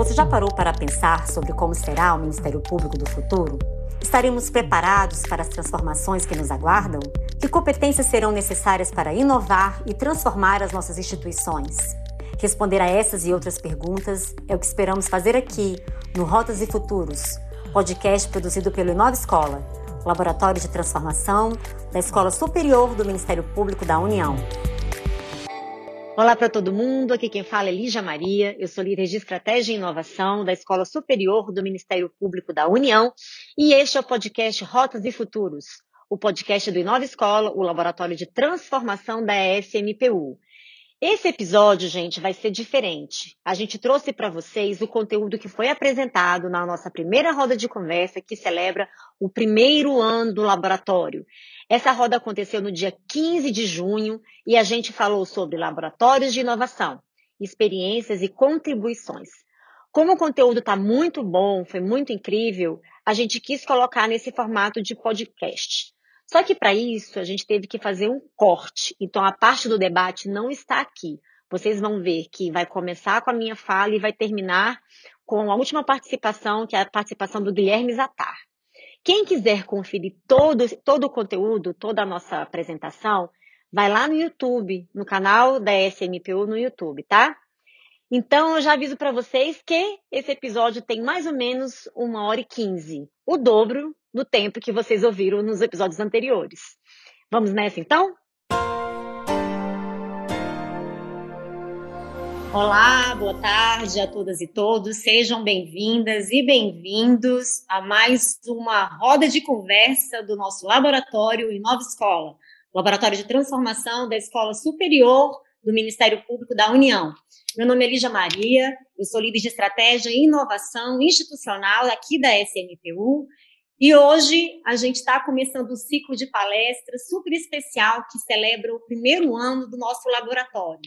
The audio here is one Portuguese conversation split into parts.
Você já parou para pensar sobre como será o Ministério Público do futuro? Estaremos preparados para as transformações que nos aguardam? Que competências serão necessárias para inovar e transformar as nossas instituições? Responder a essas e outras perguntas é o que esperamos fazer aqui, no Rotas e Futuros, podcast produzido pelo Inova Escola, Laboratório de Transformação da Escola Superior do Ministério Público da União. Olá para todo mundo, aqui quem fala é Lígia Maria, eu sou líder de Estratégia e Inovação da Escola Superior do Ministério Público da União e este é o podcast Rotas e Futuros, o podcast do Inova Escola, o Laboratório de Transformação da ESMPU. Esse episódio, gente, vai ser diferente. A gente trouxe para vocês o conteúdo que foi apresentado na nossa primeira roda de conversa, que celebra o primeiro ano do laboratório. Essa roda aconteceu no dia 15 de junho e a gente falou sobre laboratórios de inovação, experiências e contribuições. Como o conteúdo está muito bom, foi muito incrível, a gente quis colocar nesse formato de podcast. Só que para isso a gente teve que fazer um corte. Então a parte do debate não está aqui. Vocês vão ver que vai começar com a minha fala e vai terminar com a última participação, que é a participação do Guilherme Zatar. Quem quiser conferir todo, todo o conteúdo, toda a nossa apresentação, vai lá no YouTube, no canal da SMPU no YouTube, tá? Então, eu já aviso para vocês que esse episódio tem mais ou menos uma hora e quinze, o dobro do tempo que vocês ouviram nos episódios anteriores. Vamos nessa então? Olá, boa tarde a todas e todos. Sejam bem-vindas e bem-vindos a mais uma roda de conversa do nosso laboratório em Nova Escola, Laboratório de Transformação da Escola Superior do Ministério Público da União. Meu nome é Lígia Maria, eu sou líder de estratégia e inovação institucional aqui da SMPU e hoje a gente está começando um ciclo de palestras super especial que celebra o primeiro ano do nosso laboratório.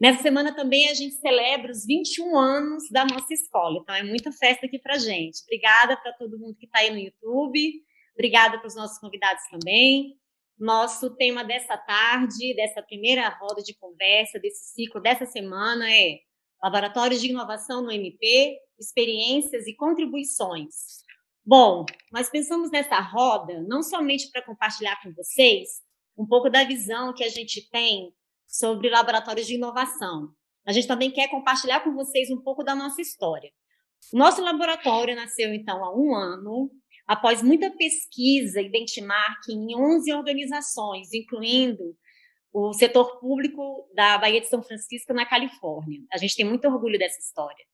Nessa semana também a gente celebra os 21 anos da nossa escola, então é muita festa aqui para gente. Obrigada para todo mundo que está aí no YouTube, obrigada para os nossos convidados também. Nosso tema dessa tarde, dessa primeira roda de conversa, desse ciclo dessa semana é Laboratórios de Inovação no MP, Experiências e Contribuições. Bom, nós pensamos nessa roda não somente para compartilhar com vocês um pouco da visão que a gente tem sobre laboratórios de inovação. A gente também quer compartilhar com vocês um pouco da nossa história. Nosso laboratório nasceu, então, há um ano, após muita pesquisa e benchmark em 11 organizações, incluindo o setor público da Baía de São Francisco, na Califórnia. A gente tem muito orgulho dessa história.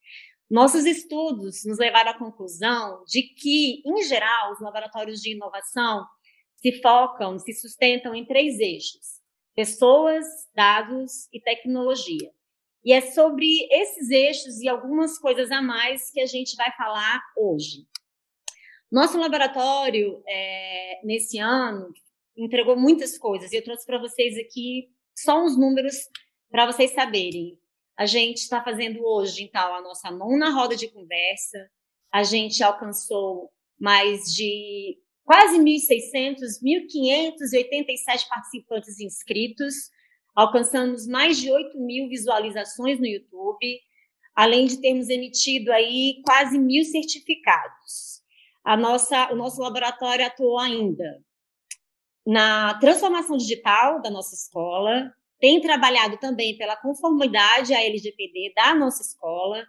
Nossos estudos nos levaram à conclusão de que, em geral, os laboratórios de inovação se focam, se sustentam em três eixos: pessoas, dados e tecnologia. E é sobre esses eixos e algumas coisas a mais que a gente vai falar hoje. Nosso laboratório, é, nesse ano, entregou muitas coisas e eu trouxe para vocês aqui só uns números para vocês saberem. A gente está fazendo hoje, então, a nossa nona roda de conversa. A gente alcançou mais de quase 1.600, 1.587 participantes inscritos. Alcançamos mais de 8 mil visualizações no YouTube, além de termos emitido aí quase mil certificados. A nossa, o nosso laboratório atuou ainda na transformação digital da nossa escola, tem trabalhado também pela conformidade à LGPD da nossa escola.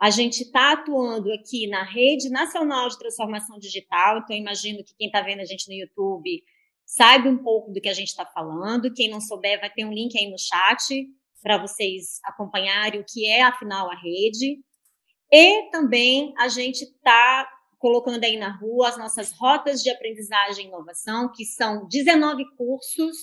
A gente está atuando aqui na Rede Nacional de Transformação Digital, então imagino que quem está vendo a gente no YouTube saiba um pouco do que a gente está falando. Quem não souber, vai ter um link aí no chat para vocês acompanharem o que é, afinal, a rede. E também a gente está colocando aí na rua as nossas rotas de aprendizagem e inovação, que são 19 cursos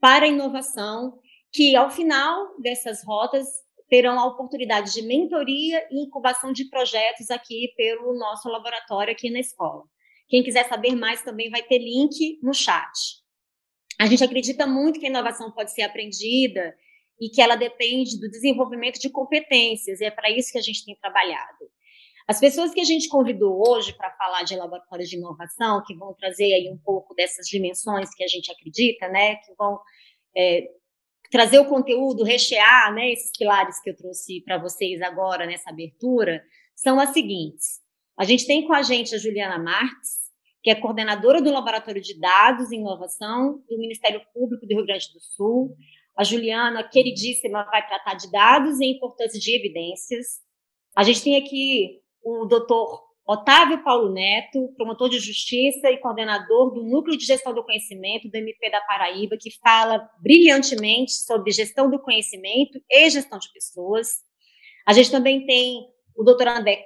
para inovação, que ao final dessas rotas terão a oportunidade de mentoria e incubação de projetos aqui pelo nosso laboratório aqui na escola. Quem quiser saber mais também vai ter link no chat. A gente acredita muito que a inovação pode ser aprendida e que ela depende do desenvolvimento de competências, e é para isso que a gente tem trabalhado. As pessoas que a gente convidou hoje para falar de laboratórios de inovação, que vão trazer aí um pouco dessas dimensões que a gente acredita, né, que vão é, trazer o conteúdo, rechear né, esses pilares que eu trouxe para vocês agora nessa abertura, são as seguintes. A gente tem com a gente a Juliana Marques, que é coordenadora do Laboratório de Dados e Inovação do Ministério Público do Rio Grande do Sul. A Juliana, queridíssima, vai tratar de dados e importância de evidências. A gente tem aqui o doutor Otávio Paulo Neto, promotor de justiça e coordenador do Núcleo de Gestão do Conhecimento do MP da Paraíba, que fala brilhantemente sobre gestão do conhecimento e gestão de pessoas. A gente também tem o doutor André,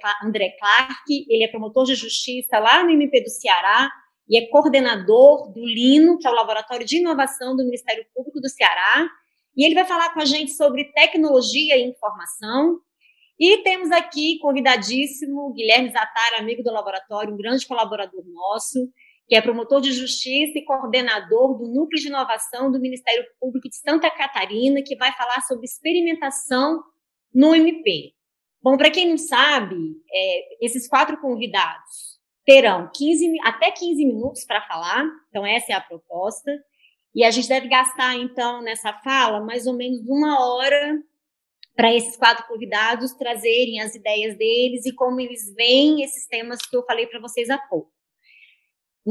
Clark, ele é promotor de justiça lá no MP do Ceará e é coordenador do LINO, que é o Laboratório de Inovação do Ministério Público do Ceará, e ele vai falar com a gente sobre tecnologia e informação, e temos aqui convidadíssimo Guilherme Zatara, amigo do laboratório, um grande colaborador nosso, que é promotor de justiça e coordenador do Núcleo de Inovação do Ministério Público de Santa Catarina, que vai falar sobre experimentação no MP. Bom, para quem não sabe, é, esses quatro convidados terão 15, até 15 minutos para falar, então essa é a proposta, e a gente deve gastar, então, nessa fala, mais ou menos uma hora para esses quatro convidados trazerem as ideias deles e como eles veem esses temas que eu falei para vocês há pouco.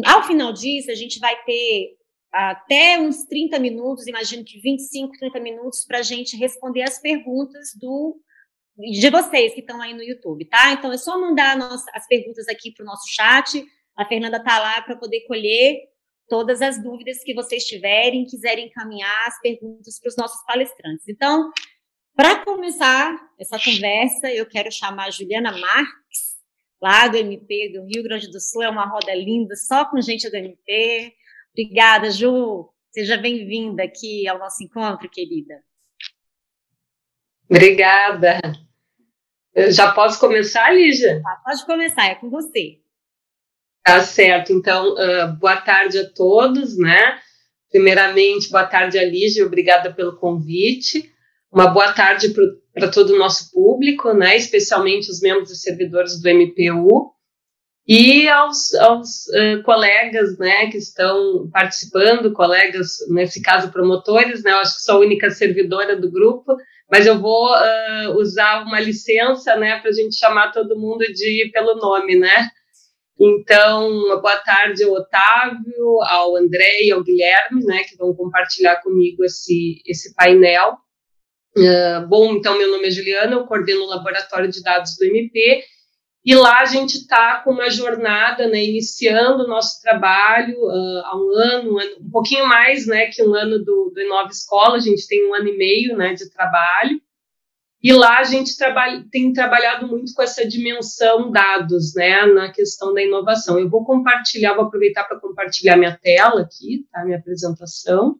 Ao final disso, a gente vai ter até uns 30 minutos, imagino que 25, 30 minutos, para a gente responder as perguntas do de vocês que estão aí no YouTube, tá? Então é só mandar nossa, as perguntas aqui para o nosso chat. A Fernanda está lá para poder colher todas as dúvidas que vocês tiverem, quiserem encaminhar as perguntas para os nossos palestrantes. Então, para começar essa conversa, eu quero chamar a Juliana Marques, lá do MP do Rio Grande do Sul. É uma roda linda, só com gente do MP. Obrigada, Ju. Seja bem-vinda aqui ao nosso encontro, querida. Obrigada. Eu já posso começar, Lígia? Ah, pode começar, é com você. Tá certo. Então, uh, boa tarde a todos, né? Primeiramente, boa tarde a Lígia, obrigada pelo convite. Uma boa tarde para todo o nosso público, né, especialmente os membros e servidores do MPU, e aos, aos uh, colegas né, que estão participando, colegas, nesse caso promotores, né, eu acho que sou a única servidora do grupo, mas eu vou uh, usar uma licença né, para a gente chamar todo mundo de pelo nome, né? Então, boa tarde ao Otávio, ao André e ao Guilherme, né, que vão compartilhar comigo esse, esse painel. Bom, então, meu nome é Juliana, eu coordeno o Laboratório de Dados do MP, e lá a gente está com uma jornada, né, iniciando o nosso trabalho uh, há um ano, um ano, um pouquinho mais né, que um ano do, do Inova Escola, a gente tem um ano e meio né, de trabalho, e lá a gente trabalha, tem trabalhado muito com essa dimensão dados, né, na questão da inovação. Eu vou compartilhar, vou aproveitar para compartilhar minha tela aqui, tá, minha apresentação.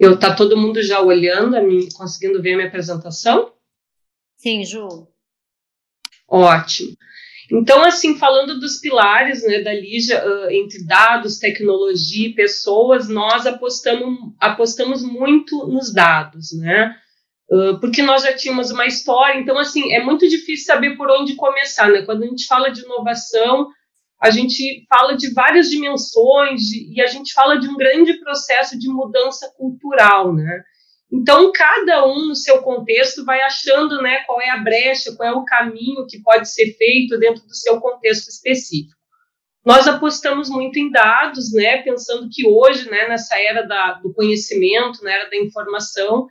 Eu tá todo mundo já olhando, a mim, conseguindo ver a minha apresentação? Sim, Ju. Ótimo. Então, assim, falando dos pilares né, da Lígia, uh, entre dados, tecnologia e pessoas, nós apostamos, apostamos muito nos dados, né? Uh, porque nós já tínhamos uma história, então, assim, é muito difícil saber por onde começar, né? Quando a gente fala de inovação, a gente fala de várias dimensões e a gente fala de um grande processo de mudança cultural, né? Então, cada um no seu contexto vai achando né, qual é a brecha, qual é o caminho que pode ser feito dentro do seu contexto específico. Nós apostamos muito em dados, né, pensando que hoje, né, nessa era da, do conhecimento, na era da informação,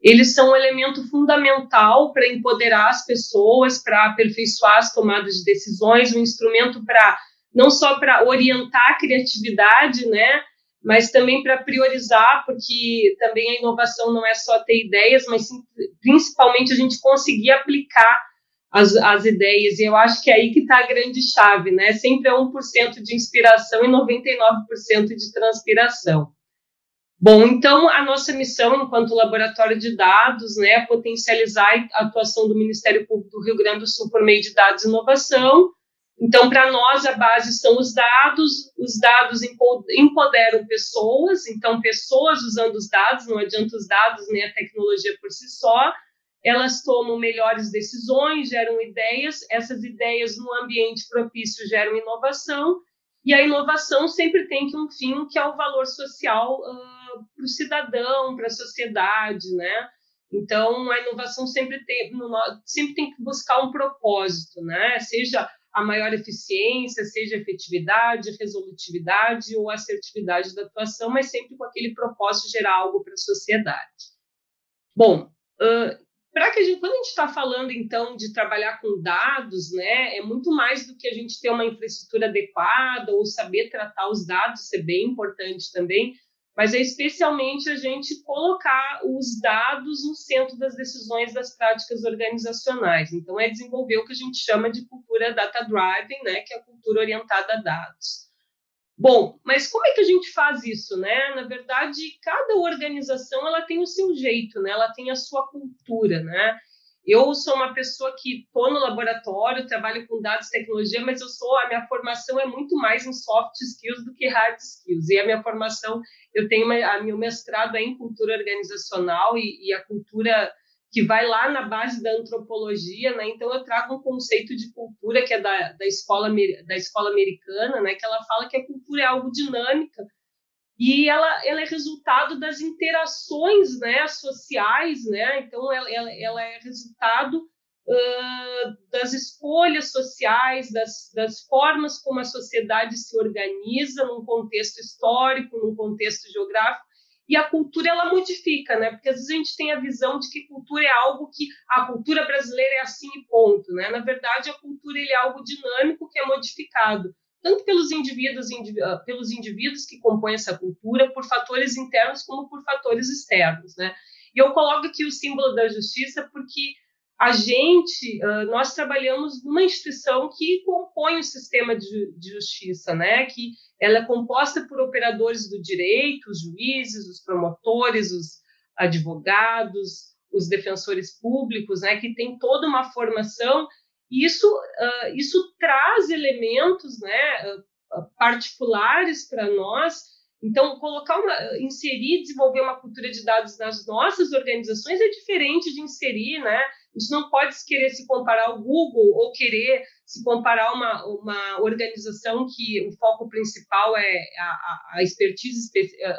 eles são um elemento fundamental para empoderar as pessoas, para aperfeiçoar as tomadas de decisões, um instrumento para não só para orientar a criatividade, né, mas também para priorizar, porque também a inovação não é só ter ideias, mas sim, principalmente a gente conseguir aplicar as, as ideias, e eu acho que é aí que está a grande chave, né, sempre é 1% de inspiração e 99% de transpiração. Bom, então a nossa missão enquanto laboratório de dados, né, é potencializar a atuação do Ministério Público do Rio Grande do Sul por meio de dados e inovação, então, para nós, a base são os dados, os dados empoderam pessoas, então, pessoas usando os dados, não adianta os dados nem a tecnologia por si só, elas tomam melhores decisões, geram ideias, essas ideias no ambiente propício geram inovação, E a inovação sempre tem um fim que é o valor social uh, para o cidadão, para a sociedade, né? Então, a inovação sempre tem, sempre tem que buscar um propósito, né? Seja a maior eficiência, seja efetividade, resolutividade ou assertividade da atuação, mas sempre com aquele propósito de gerar algo para a sociedade. Bom, para que a gente, quando a gente está falando então de trabalhar com dados, né, é muito mais do que a gente ter uma infraestrutura adequada ou saber tratar os dados, isso é bem importante também, mas é especialmente a gente colocar os dados no centro das decisões das práticas organizacionais. Então, é desenvolver o que a gente chama de cultura data-driven, né, que é a cultura orientada a dados. Bom, mas como é que a gente faz isso, né? Na verdade, cada organização ela tem o seu jeito, né? Ela tem a sua cultura, né? Eu sou uma pessoa que estou no laboratório, trabalho com dados tecnologia, mas eu sou a minha formação é muito mais em soft skills do que hard skills. E a minha formação, eu tenho uma, a meu mestrado é em cultura organizacional e, e a cultura que vai lá na base da antropologia, né? Então eu trago um conceito de cultura que é da, da escola da escola americana, né? Que ela fala que a cultura é algo dinâmica e ela, ela é resultado das interações, né? Sociais, né? Então ela, ela, ela é resultado uh, das escolhas sociais, das, das formas como a sociedade se organiza num contexto histórico, num contexto geográfico e a cultura ela modifica, né? Porque às vezes a gente tem a visão de que cultura é algo que a cultura brasileira é assim e ponto, né? Na verdade, a cultura é algo dinâmico que é modificado tanto pelos indivíduos, ah, pelos indivíduos que compõem essa cultura, por fatores internos como por fatores externos, né? E eu coloco aqui o símbolo da justiça porque a gente, ah, nós trabalhamos numa instituição que compõe o sistema de, justiça, né? Que ela é composta por operadores do direito, os juízes, os promotores, os advogados, os defensores públicos, né? Que tem toda uma formação isso, uh, isso traz elementos, né? particulares para nós. Então, colocar uma, inserir, desenvolver uma cultura de dados nas nossas organizações é diferente de inserir, né? Gente não pode querer se comparar ao Google ou querer se comparar uma, uma organização que o foco principal é a, a expertise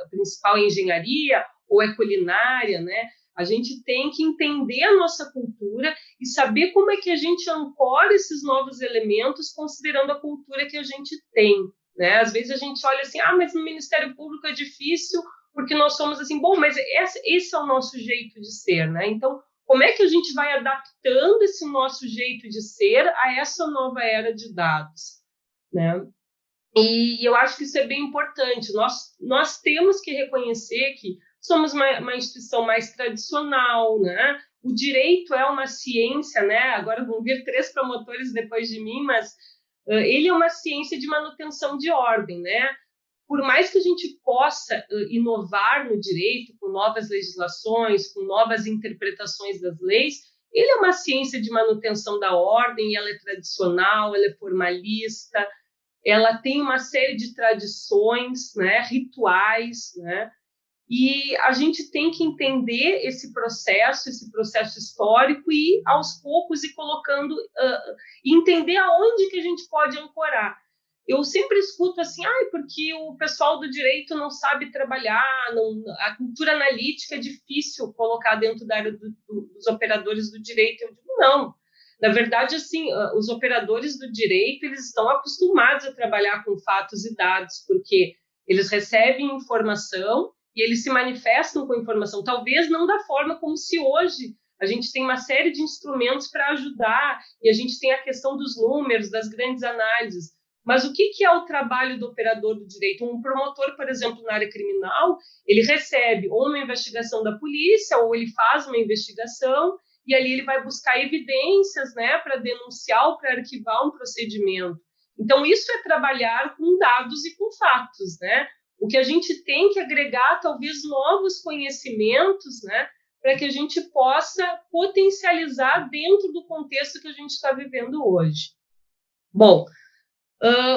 principal em engenharia ou é culinária, né? A gente tem que entender a nossa cultura e saber como é que a gente ancora esses novos elementos considerando a cultura que a gente tem. Né? Às vezes a gente olha assim, ah, mas no Ministério Público é difícil porque nós somos assim, bom, mas esse, é o nosso jeito de ser, né? Então, como é que a gente vai adaptando esse nosso jeito de ser a essa nova era de dados, né? E eu acho que isso é bem importante. Nós, nós temos que reconhecer que somos uma, uma instituição mais tradicional, né? O direito é uma ciência, né? Agora vão vir três promotores depois de mim, mas uh, ele é uma ciência de manutenção de ordem, né? por mais que a gente possa inovar no direito com novas legislações, com novas interpretações das leis, ele é uma ciência de manutenção da ordem, ela é tradicional, ela é formalista, ela tem uma série de tradições, né, rituais, né, e a gente tem que entender esse processo, esse processo histórico e aos poucos ir colocando, uh, entender aonde que a gente pode ancorar eu sempre escuto assim, ah, porque o pessoal do direito não sabe trabalhar, não, a cultura analítica é difícil colocar dentro da área do, do, dos operadores do direito. Eu digo, não. Na verdade, assim, os operadores do direito, eles estão acostumados a trabalhar com fatos e dados, porque eles recebem informação e eles se manifestam com informação, talvez não da forma como se hoje a gente tem uma série de instrumentos para ajudar, e a gente tem a questão dos números, das grandes análises, mas o que, que é o trabalho do operador do direito? Um promotor, por exemplo, na área criminal, ele recebe ou uma investigação da polícia, ou ele faz uma investigação, e ali ele vai buscar evidências né, para denunciar ou para arquivar um procedimento. Então, isso é trabalhar com dados e com fatos. Né? O que a gente tem que agregar, talvez, novos conhecimentos, né, para que a gente possa potencializar dentro do contexto que a gente está vivendo hoje. Bom,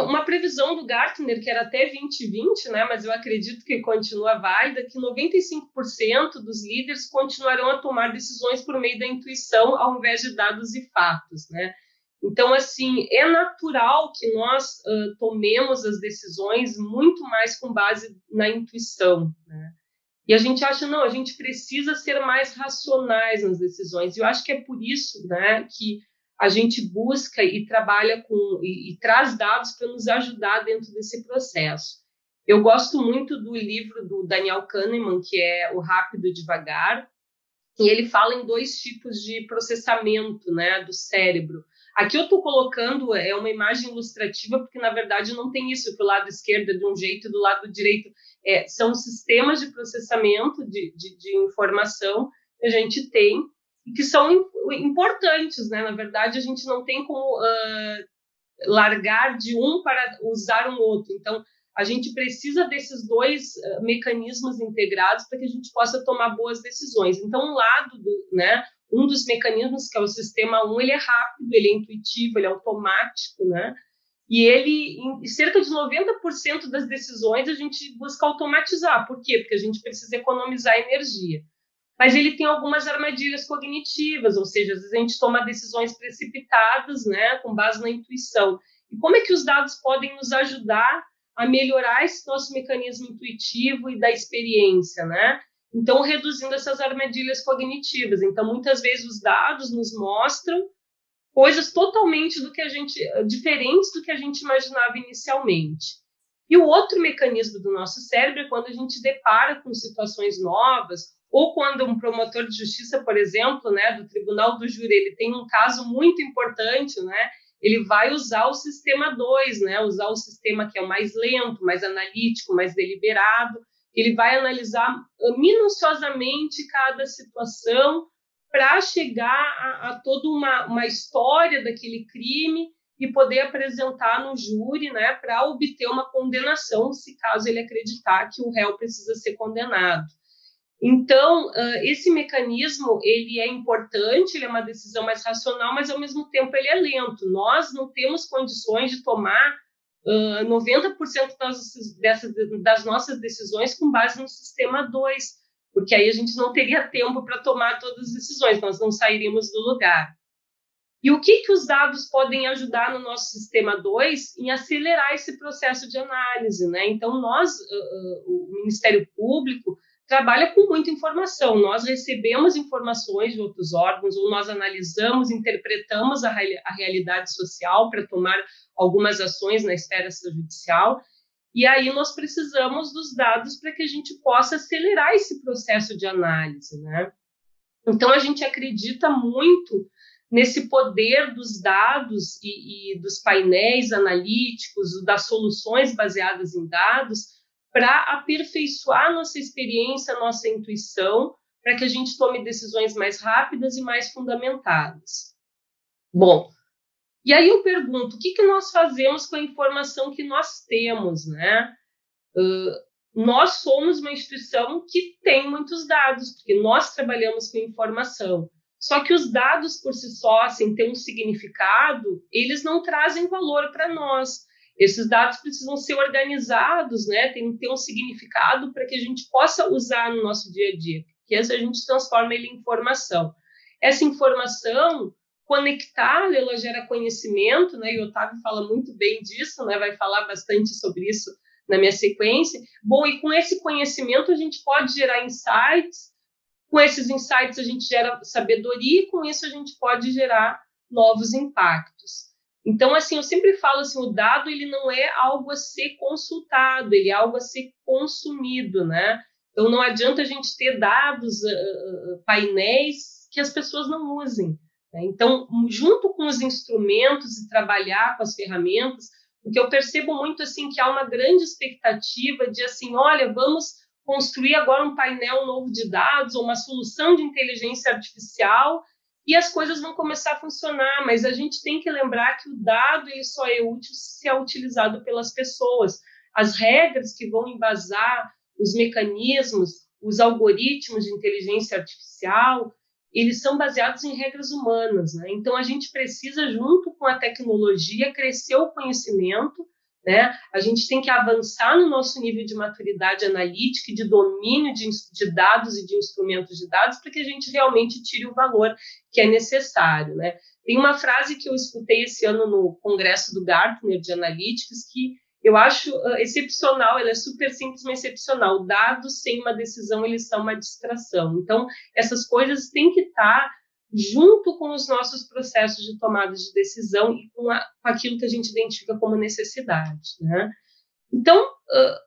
uma previsão do Gartner, que era até 2020, né, mas eu acredito que continua válida, que 95% dos líderes continuarão a tomar decisões por meio da intuição, ao invés de dados e fatos. Né? Então, assim, é natural que nós uh, tomemos as decisões muito mais com base na intuição, né? E a gente acha, não, a gente precisa ser mais racionais nas decisões. E eu acho que é por isso, né, que a gente busca e trabalha com e, e traz dados para nos ajudar dentro desse processo. Eu gosto muito do livro do Daniel Kahneman, que é O Rápido e Devagar, e ele fala em dois tipos de processamento né, do cérebro. Aqui eu estou colocando é uma imagem ilustrativa, porque na verdade não tem isso, que o lado esquerdo é de um jeito e do lado direito. É, são sistemas de processamento de, de, de informação que a gente tem e que são importantes, né? Na verdade, a gente não tem como uh, largar de um para usar um outro. Então, a gente precisa desses dois uh, mecanismos integrados para que a gente possa tomar boas decisões. Então, um lado, do, né? Um dos mecanismos que é o sistema 1, ele é rápido, ele é intuitivo, ele é automático, né? E ele, em cerca de 90% das decisões, a gente busca automatizar. Por quê? Porque a gente precisa economizar energia mas ele tem algumas armadilhas cognitivas, ou seja, às vezes a gente toma decisões precipitadas, né, com base na intuição. E como é que os dados podem nos ajudar a melhorar esse nosso mecanismo intuitivo e da experiência, né? Então, reduzindo essas armadilhas cognitivas. Então, muitas vezes os dados nos mostram coisas totalmente do que a gente diferentes do que a gente imaginava inicialmente. E o outro mecanismo do nosso cérebro é quando a gente depara com situações novas ou quando um promotor de justiça, por exemplo, né, do tribunal do júri, ele tem um caso muito importante, né, ele vai usar o sistema 2, né, usar o sistema que é o mais lento, mais analítico, mais deliberado, ele vai analisar minuciosamente cada situação para chegar a, a toda uma, uma história daquele crime e poder apresentar no júri, né, para obter uma condenação, se caso ele acreditar que o réu precisa ser condenado. Então, esse mecanismo ele é importante, ele é uma decisão mais racional, mas ao mesmo tempo ele é lento. Nós não temos condições de tomar 90% das, dessas, das nossas decisões com base no sistema 2, porque aí a gente não teria tempo para tomar todas as decisões, nós não sairíamos do lugar. E o que, que os dados podem ajudar no nosso sistema 2 em acelerar esse processo de análise? Né? Então, nós, o Ministério Público, trabalha com muita informação. Nós recebemos informações de outros órgãos, ou nós analisamos, interpretamos a, a realidade social para tomar algumas ações na esfera judicial. E aí nós precisamos dos dados para que a gente possa acelerar esse processo de análise, né? Então a gente acredita muito nesse poder dos dados e, e dos painéis analíticos, das soluções baseadas em dados, para aperfeiçoar nossa experiência, nossa intuição, para que a gente tome decisões mais rápidas e mais fundamentadas. Bom, e aí eu pergunto, o que, que nós fazemos com a informação que nós temos, né? Uh, nós somos uma instituição que tem muitos dados, porque nós trabalhamos com informação. Só que os dados por si só, sem ter um significado, eles não trazem valor para nós. Esses dados precisam ser organizados, né? Tem que ter um significado para que a gente possa usar no nosso dia a dia, que a gente transforma ele em informação. Essa informação conectada, ela gera conhecimento, né? E o Otávio fala muito bem disso, né? Vai falar bastante sobre isso na minha sequência. Bom, e com esse conhecimento a gente pode gerar insights, com esses insights a gente gera sabedoria e com isso a gente pode gerar novos impactos. Então, assim, eu sempre falo assim, o dado ele não é algo a ser consultado, ele é algo a ser consumido, né? Então, não adianta a gente ter dados, uh, painéis que as pessoas não usem. Né? Então, junto com os instrumentos e trabalhar com as ferramentas, porque eu percebo muito assim que há uma grande expectativa de assim, olha, vamos construir agora um painel novo de dados ou uma solução de inteligência artificial e as coisas vão começar a funcionar, mas a gente tem que lembrar que o dado ele só é útil se é utilizado pelas pessoas. As regras que vão embasar os mecanismos, os algoritmos de inteligência artificial, eles são baseados em regras humanas, né? Então a gente precisa junto com a tecnologia crescer o conhecimento, né? A gente tem que avançar no nosso nível de maturidade analítica e de domínio de, de dados e de instrumentos de dados para que a gente realmente tire o valor que é necessário, né? Tem uma frase que eu escutei esse ano no congresso do Gartner de Analytics que eu acho uh, excepcional, ela é super simples, mas excepcional. Dados sem uma decisão, eles são uma distração. Então, essas coisas têm que estar junto com os nossos processos de tomada de decisão e com, a, com aquilo que a gente identifica como necessidade, né? Então, uh,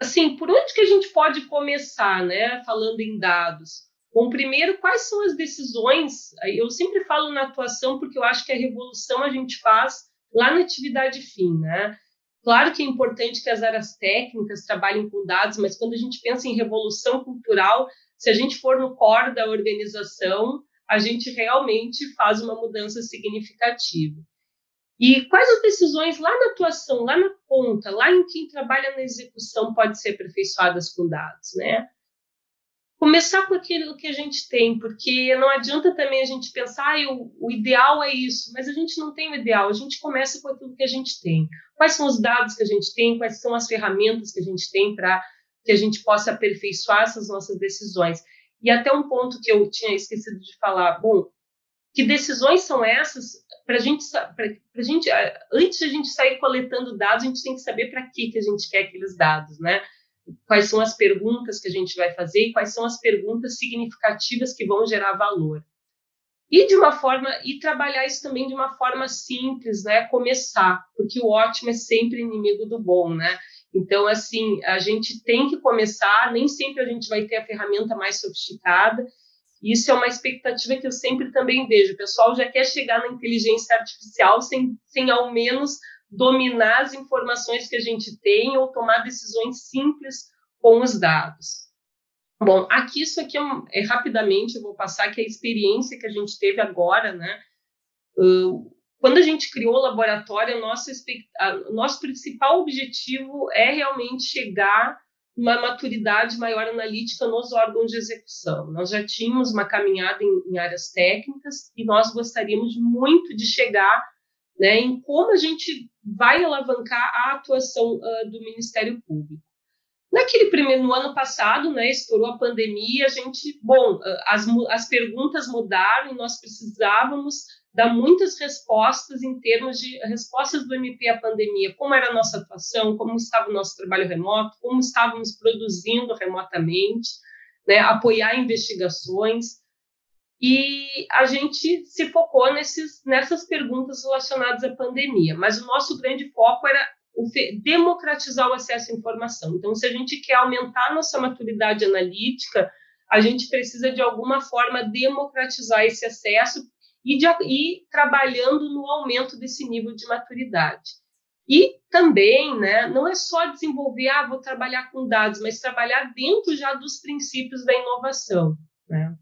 assim, por onde que a gente pode começar, né? Falando em dados. Bom, primeiro, quais são as decisões? Eu sempre falo na atuação porque eu acho que a revolução a gente faz lá na atividade fim, né? Claro que é importante que as áreas técnicas trabalhem com dados, mas quando a gente pensa em revolução cultural, se a gente for no core da organização, a gente realmente faz uma mudança significativa. E quais as decisões lá na atuação, lá na ponta, lá em quem trabalha na execução pode ser aperfeiçoadas com dados, né? Começar com aquilo que a gente tem, porque não adianta também a gente pensar, ah, o, o ideal é isso, mas a gente não tem o ideal, a gente começa com aquilo que a gente tem. Quais são os dados que a gente tem, quais são as ferramentas que a gente tem para que a gente possa aperfeiçoar essas nossas decisões. E até um ponto que eu tinha esquecido de falar, bom, que decisões são essas para a gente, pra, gente, antes de a gente sair coletando dados, a gente tem que saber para que que a gente quer aqueles dados, né? Quais são as perguntas que a gente vai fazer e quais são as perguntas significativas que vão gerar valor. E de uma forma e trabalhar isso também de uma forma simples, né? Começar, porque o ótimo é sempre inimigo do bom, né? Então, assim, a gente tem que começar, nem sempre a gente vai ter a ferramenta mais sofisticada. Isso é uma expectativa que eu sempre também vejo. O pessoal já quer chegar na inteligência artificial sem, sem ao menos dominar as informações que a gente tem ou tomar decisões simples com os dados. Bom, aqui isso aqui é, é rapidamente eu vou passar que a experiência que a gente teve agora, né? Uh, quando a gente criou o laboratório, nosso, nosso principal objetivo é realmente chegar uma maturidade maior analítica nos órgãos de execução. Nós já tínhamos uma caminhada em, em áreas técnicas e nós gostaríamos muito de chegar né, em como a gente vai alavancar a atuação uh, do Ministério Público. Naquele primeiro, no ano passado, né, estourou a pandemia, a gente, bom, as, as perguntas mudaram e nós precisávamos dar muitas respostas em termos de respostas do MP à pandemia, como era a nossa atuação, como estava o nosso trabalho remoto, como estávamos produzindo remotamente, né, apoiar investigações. E a gente se focou nesses, nessas perguntas relacionadas à pandemia, mas o nosso grande foco era democratizar o acesso à informação. Então, se a gente quer aumentar nossa maturidade analítica, a gente precisa de alguma forma democratizar esse acesso e, de, e trabalhando no aumento desse nível de maturidade. E também, né, não é só desenvolver, ah, vou trabalhar com dados, mas trabalhar dentro já dos princípios da inovação, né?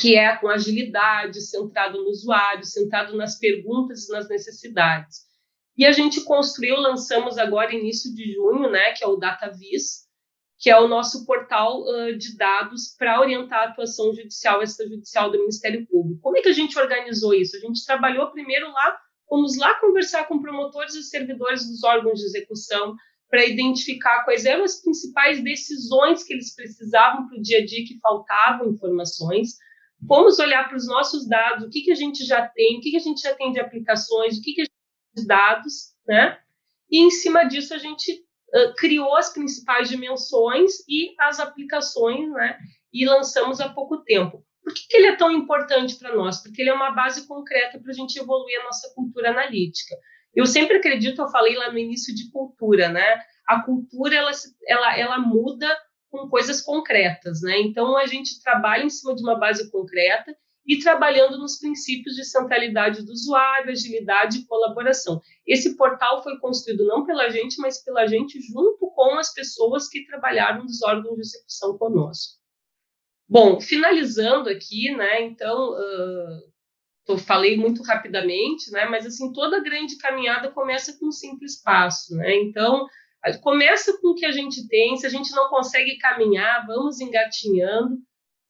Que é com agilidade, centrado no usuário, centrado nas perguntas e nas necessidades. E a gente construiu, lançamos agora início de junho, né, que é o DataVis, que é o nosso portal uh, de dados para orientar a atuação judicial extrajudicial do Ministério Público. Como é que a gente organizou isso? A gente trabalhou primeiro lá, fomos lá conversar com promotores e servidores dos órgãos de execução para identificar quais eram as principais decisões que eles precisavam para o dia a dia que faltavam informações. Fomos olhar para os nossos dados, o que, que a gente já tem, o que, que a gente já tem de aplicações, o que, que a gente de dados, né? E em cima disso a gente uh, criou as principais dimensões e as aplicações, né? E lançamos há pouco tempo. Por que, que ele é tão importante para nós? Porque ele é uma base concreta para a gente evoluir a nossa cultura analítica. Eu sempre acredito, eu falei lá no início de cultura, né? A cultura ela, ela, ela muda com coisas concretas, né? Então a gente trabalha em cima de uma base concreta e trabalhando nos princípios de centralidade do usuário, agilidade e colaboração. Esse portal foi construído não pela gente, mas pela gente junto com as pessoas que trabalharam nos órgãos de execução conosco. Bom, finalizando aqui, né? Então, uh, eu falei muito rapidamente, né? Mas assim, toda grande caminhada começa com um simples passo, né? Então, começa com o que a gente tem. Se a gente não consegue caminhar, vamos engatinhando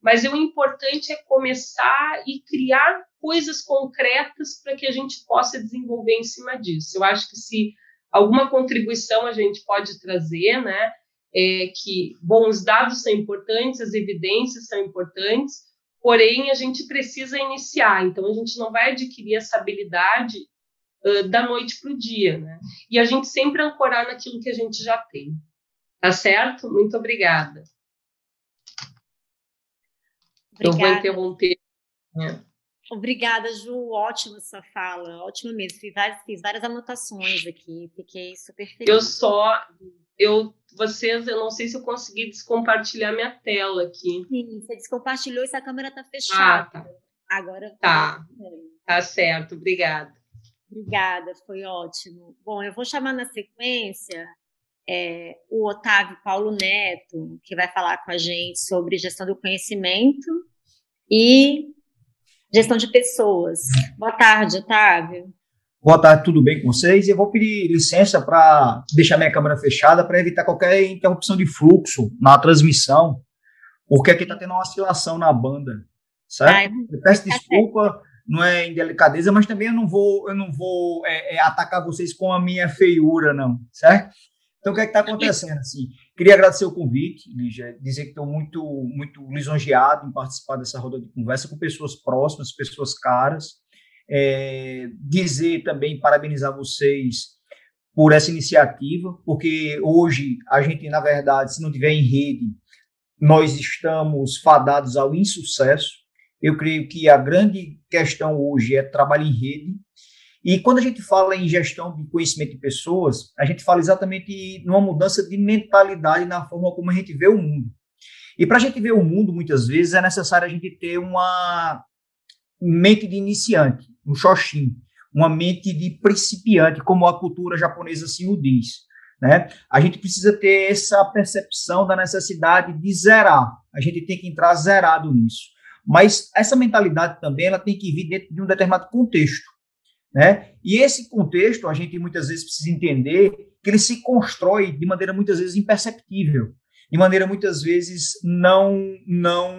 mas o importante é começar e criar coisas concretas para que a gente possa desenvolver em cima disso. Eu acho que se alguma contribuição a gente pode trazer, né? É que, bom, os dados são importantes, as evidências são importantes, porém a gente precisa iniciar, então a gente não vai adquirir essa habilidade uh, da noite para o dia, né? E a gente sempre ancorar naquilo que a gente já tem. Tá certo? Muito obrigada. obrigada. Eu vou interromper. É. Obrigada, Ju. Ótima sua fala. Ótima mesmo. Fiz várias, fiz várias anotações aqui. Fiquei super feliz. Eu só. Eu, vocês, eu não sei se eu consegui descompartilhar minha tela aqui. Sim, você descompartilhou e a câmera está fechada. Ah, tá. Agora. Tá. Tá certo. Obrigada. Obrigada, foi ótimo. Bom, eu vou chamar na sequência é, o Otávio Paulo Neto, que vai falar com a gente sobre gestão do conhecimento e gestão de pessoas. Boa tarde, Otávio. Boa tarde, tudo bem com vocês? Eu vou pedir licença para deixar minha câmera fechada para evitar qualquer interrupção de fluxo na transmissão, porque aqui está tendo uma oscilação na banda, certo? Ai, eu peço tá desculpa, não é indelicadeza, mas também eu não vou, eu não vou é, é, atacar vocês com a minha feiura, não, certo? Então, o que é está acontecendo? Assim, queria agradecer o convite, Lígia, dizer que estou muito, muito lisonjeado em participar dessa roda de conversa com pessoas próximas, pessoas caras. É, dizer também, parabenizar vocês por essa iniciativa, porque hoje a gente, na verdade, se não tiver em rede, nós estamos fadados ao insucesso. Eu creio que a grande questão hoje é trabalho em rede, e quando a gente fala em gestão de conhecimento de pessoas, a gente fala exatamente numa mudança de mentalidade na forma como a gente vê o mundo. E para a gente ver o mundo, muitas vezes, é necessário a gente ter uma mente de iniciante, um shoshin, uma mente de principiante, como a cultura japonesa assim o diz. Né? A gente precisa ter essa percepção da necessidade de zerar. A gente tem que entrar zerado nisso. Mas essa mentalidade também ela tem que vir dentro de um determinado contexto. Né? E esse contexto, a gente muitas vezes precisa entender que ele se constrói de maneira muitas vezes imperceptível, de maneira muitas vezes não, não,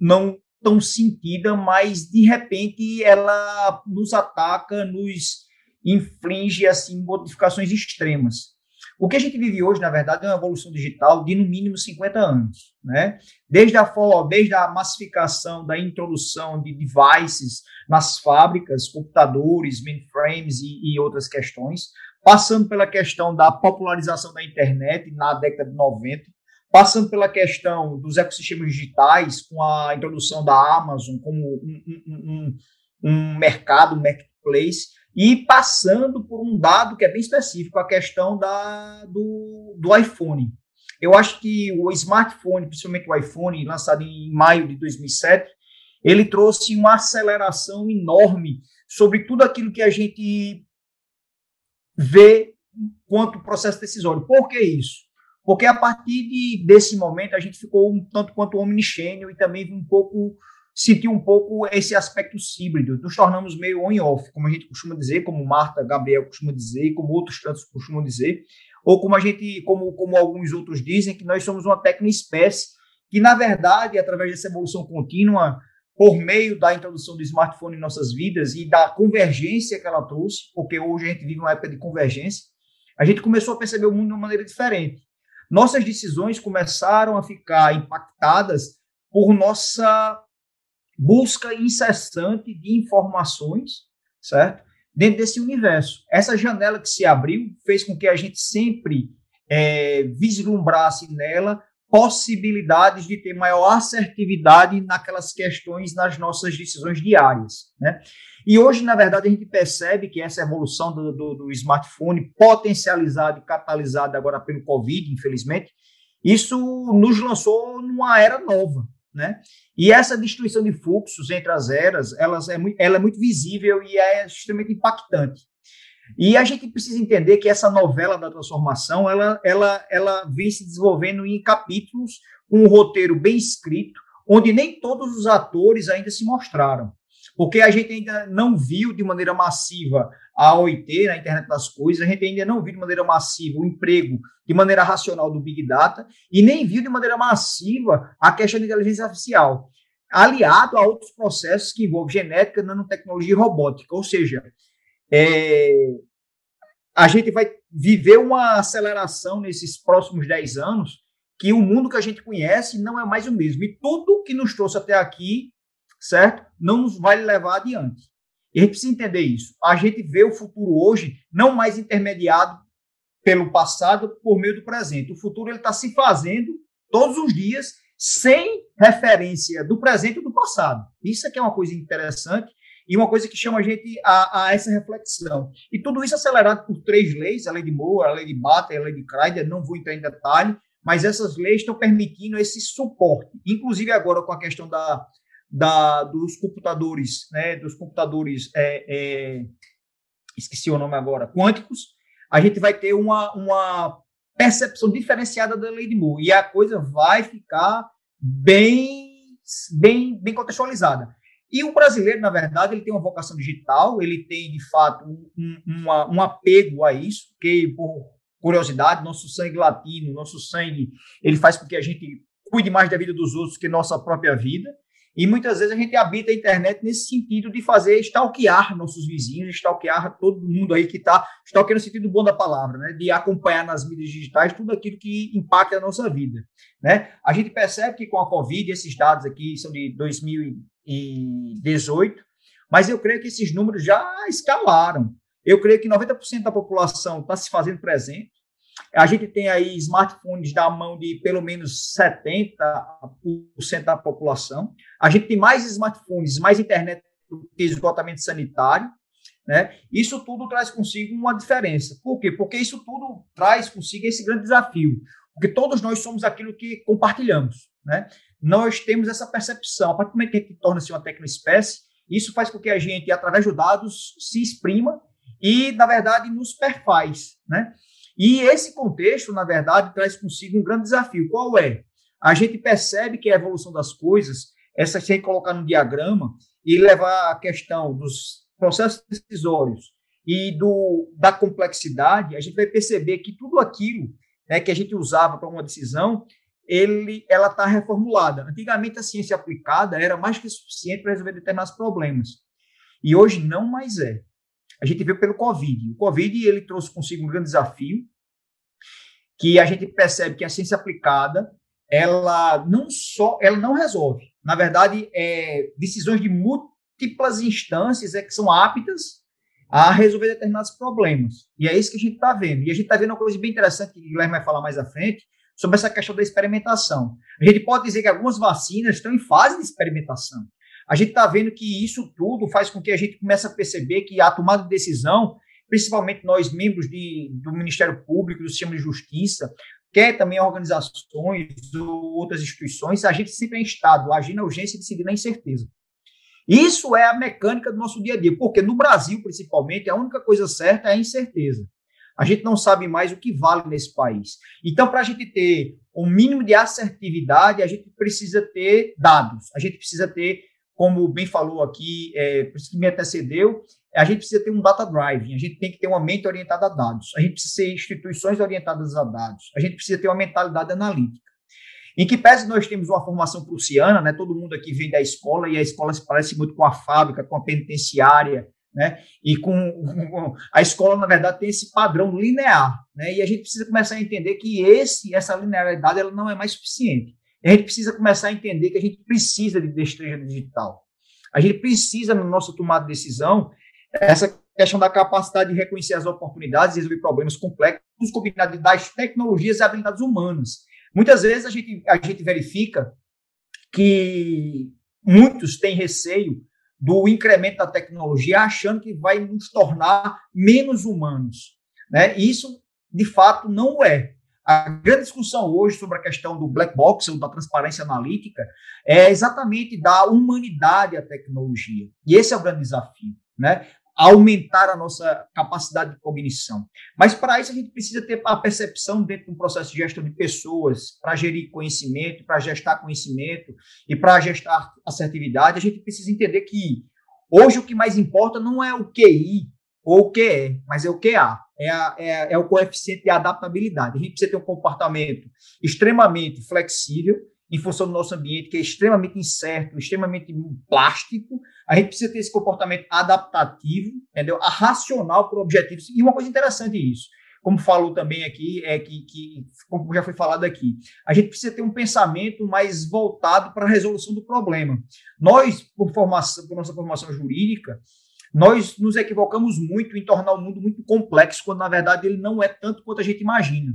não tão sentida, mas de repente ela nos ataca, nos inflige assim modificações extremas. O que a gente vive hoje, na verdade, é uma evolução digital de no mínimo 50 anos, né? Desde a desde a massificação da introdução de devices nas fábricas, computadores, mainframes e, e outras questões, passando pela questão da popularização da internet na década de 90, passando pela questão dos ecossistemas digitais, com a introdução da Amazon como um, um, um, um mercado, um marketplace, e passando por um dado que é bem específico, a questão da, do, do iPhone. Eu acho que o smartphone, principalmente o iPhone, lançado em maio de 2007, ele trouxe uma aceleração enorme sobre tudo aquilo que a gente vê quanto processo decisório. Por que isso? Porque a partir de, desse momento a gente ficou um tanto quanto omniscênio e também um pouco sentir um pouco esse aspecto híbrido. Nos tornamos meio on-off, como a gente costuma dizer, como Marta Gabriel costuma dizer, como outros tantos costumam dizer, ou como a gente, como, como alguns outros dizem, que nós somos uma espécie que, na verdade, através dessa evolução contínua, por meio da introdução do smartphone em nossas vidas e da convergência que ela trouxe, porque hoje a gente vive uma época de convergência, a gente começou a perceber o mundo de uma maneira diferente. Nossas decisões começaram a ficar impactadas por nossa busca incessante de informações, certo? Dentro desse universo. Essa janela que se abriu fez com que a gente sempre é, vislumbrasse nela possibilidades de ter maior assertividade naquelas questões nas nossas decisões diárias, né? E hoje, na verdade, a gente percebe que essa evolução do, do, do smartphone, potencializada e catalisada agora pelo Covid, infelizmente, isso nos lançou numa era nova, né? E essa destruição de fluxos entre as eras, elas é muito, ela é muito visível e é extremamente impactante. E a gente precisa entender que essa novela da transformação, ela, ela, ela vem se desenvolvendo em capítulos, com um roteiro bem escrito, onde nem todos os atores ainda se mostraram. Porque a gente ainda não viu de maneira massiva a OIT, na internet das coisas, a gente ainda não viu de maneira massiva o emprego de maneira racional do Big Data, e nem viu de maneira massiva a questão de inteligência artificial, aliado a outros processos que envolvem genética, nanotecnologia e robótica. Ou seja, é, a gente vai viver uma aceleração nesses próximos 10 anos que o mundo que a gente conhece não é mais o mesmo. E tudo que nos trouxe até aqui, certo? Não nos vai levar adiante. E a gente precisa entender isso. A gente vê o futuro hoje não mais intermediado pelo passado por meio do presente. O futuro está se fazendo todos os dias sem referência do presente e do passado. Isso aqui é uma coisa interessante e uma coisa que chama a gente a, a, essa reflexão. E tudo isso acelerado por três leis, a lei de Moore, a lei de Bata e a lei de Kreider, não vou entrar em detalhe, mas essas leis estão permitindo esse suporte. Inclusive agora com a questão da, da dos computadores, né, dos computadores, é, é, esqueci o nome agora, quânticos, a gente vai ter uma, uma percepção diferenciada da lei de Moore e a coisa vai ficar bem, bem, bem contextualizada. E o brasileiro, na verdade, ele tem uma vocação digital, ele tem, de fato, um, uma, um apego a isso, que, por curiosidade, nosso sangue latino, nosso sangue, ele faz com que a gente cuide mais da vida dos outros que nossa própria vida. E muitas vezes a gente habita a internet nesse sentido de fazer stalkear nossos vizinhos, stalkear todo mundo aí que está, stalkear no sentido bom da palavra, né? de acompanhar nas mídias digitais tudo aquilo que impacta a nossa vida. Né? A gente percebe que com a Covid, esses dados aqui são de 2018, mas eu creio que esses números já escalaram. Eu creio que 90% da população está se fazendo presente. A gente tem aí smartphones da mão de pelo menos 70% da população. A gente tem mais smartphones, mais internet do que esgotamento sanitário. Né? Isso tudo traz consigo uma diferença. Por quê? Porque isso tudo traz consigo esse grande desafio. Porque todos nós somos aquilo que compartilhamos. Né? Nós temos essa percepção. A partir do momento que a gente torna-se uma tecnoespécie, isso faz com que a gente, através dos dados, se exprima e, na verdade, nos perfaz. Né? E esse contexto, na verdade, traz consigo um grande desafio. Qual é? A gente percebe que a evolução das coisas, essa gente colocar no diagrama e levar a questão dos processos decisórios e do, da complexidade, a gente vai perceber que tudo aquilo né, que a gente usava para uma decisão, ele, ela está reformulada. Antigamente, a ciência aplicada era mais que suficiente para resolver determinados problemas. E hoje não mais é a gente viu pelo Covid. O Covid ele trouxe consigo um grande desafio, que a gente percebe que a ciência aplicada ela não só ela não resolve. Na verdade, é, decisões de múltiplas instâncias é que são aptas a resolver determinados problemas. E é isso que a gente está vendo. E a gente está vendo uma coisa bem interessante que o Guilherme vai falar mais à frente sobre essa questão da experimentação. A gente pode dizer que algumas vacinas estão em fase de experimentação. A gente está vendo que isso tudo faz com que a gente comece a perceber que a tomada de decisão, principalmente nós, membros de, do Ministério Público, do sistema de justiça, quer também organizações ou outras instituições, a gente sempre é estado, agir na urgência e decidir na incerteza. Isso é a mecânica do nosso dia a dia, porque no Brasil, principalmente, a única coisa certa é a incerteza. A gente não sabe mais o que vale nesse país. Então, para a gente ter um mínimo de assertividade, a gente precisa ter dados, a gente precisa ter como bem falou aqui, é, por isso que me antecedeu, a gente precisa ter um data driving, a gente tem que ter uma mente orientada a dados, a gente precisa ser instituições orientadas a dados, a gente precisa ter uma mentalidade analítica. Em que pese nós temos uma formação prussiana, né, todo mundo aqui vem da escola e a escola se parece muito com a fábrica, com a penitenciária, né, e com, com a escola, na verdade, tem esse padrão linear, né, e a gente precisa começar a entender que esse, essa linearidade ela não é mais suficiente. A gente precisa começar a entender que a gente precisa de destreza digital. A gente precisa, na nossa tomada de decisão, essa questão da capacidade de reconhecer as oportunidades e resolver problemas complexos, combinados das tecnologias e habilidades humanas. Muitas vezes a gente, a gente verifica que muitos têm receio do incremento da tecnologia, achando que vai nos tornar menos humanos. Né? Isso, de fato, não é. A grande discussão hoje sobre a questão do black box, ou da transparência analítica, é exatamente da humanidade à tecnologia. E esse é o grande desafio, né? Aumentar a nossa capacidade de cognição. Mas para isso a gente precisa ter a percepção dentro de um processo de gestão de pessoas, para gerir conhecimento, para gestar conhecimento e para gestar assertividade, a gente precisa entender que hoje o que mais importa não é o QI ou o QE, mas é o QA é, a, é, é o coeficiente de adaptabilidade. A gente precisa ter um comportamento extremamente flexível em função do nosso ambiente, que é extremamente incerto, extremamente plástico. A gente precisa ter esse comportamento adaptativo, entendeu? A racional por objetivos. E uma coisa interessante isso, como falou também aqui, é que, que, como já foi falado aqui, a gente precisa ter um pensamento mais voltado para a resolução do problema. Nós, por, formação, por nossa formação jurídica, nós nos equivocamos muito em tornar o mundo muito complexo, quando na verdade ele não é tanto quanto a gente imagina.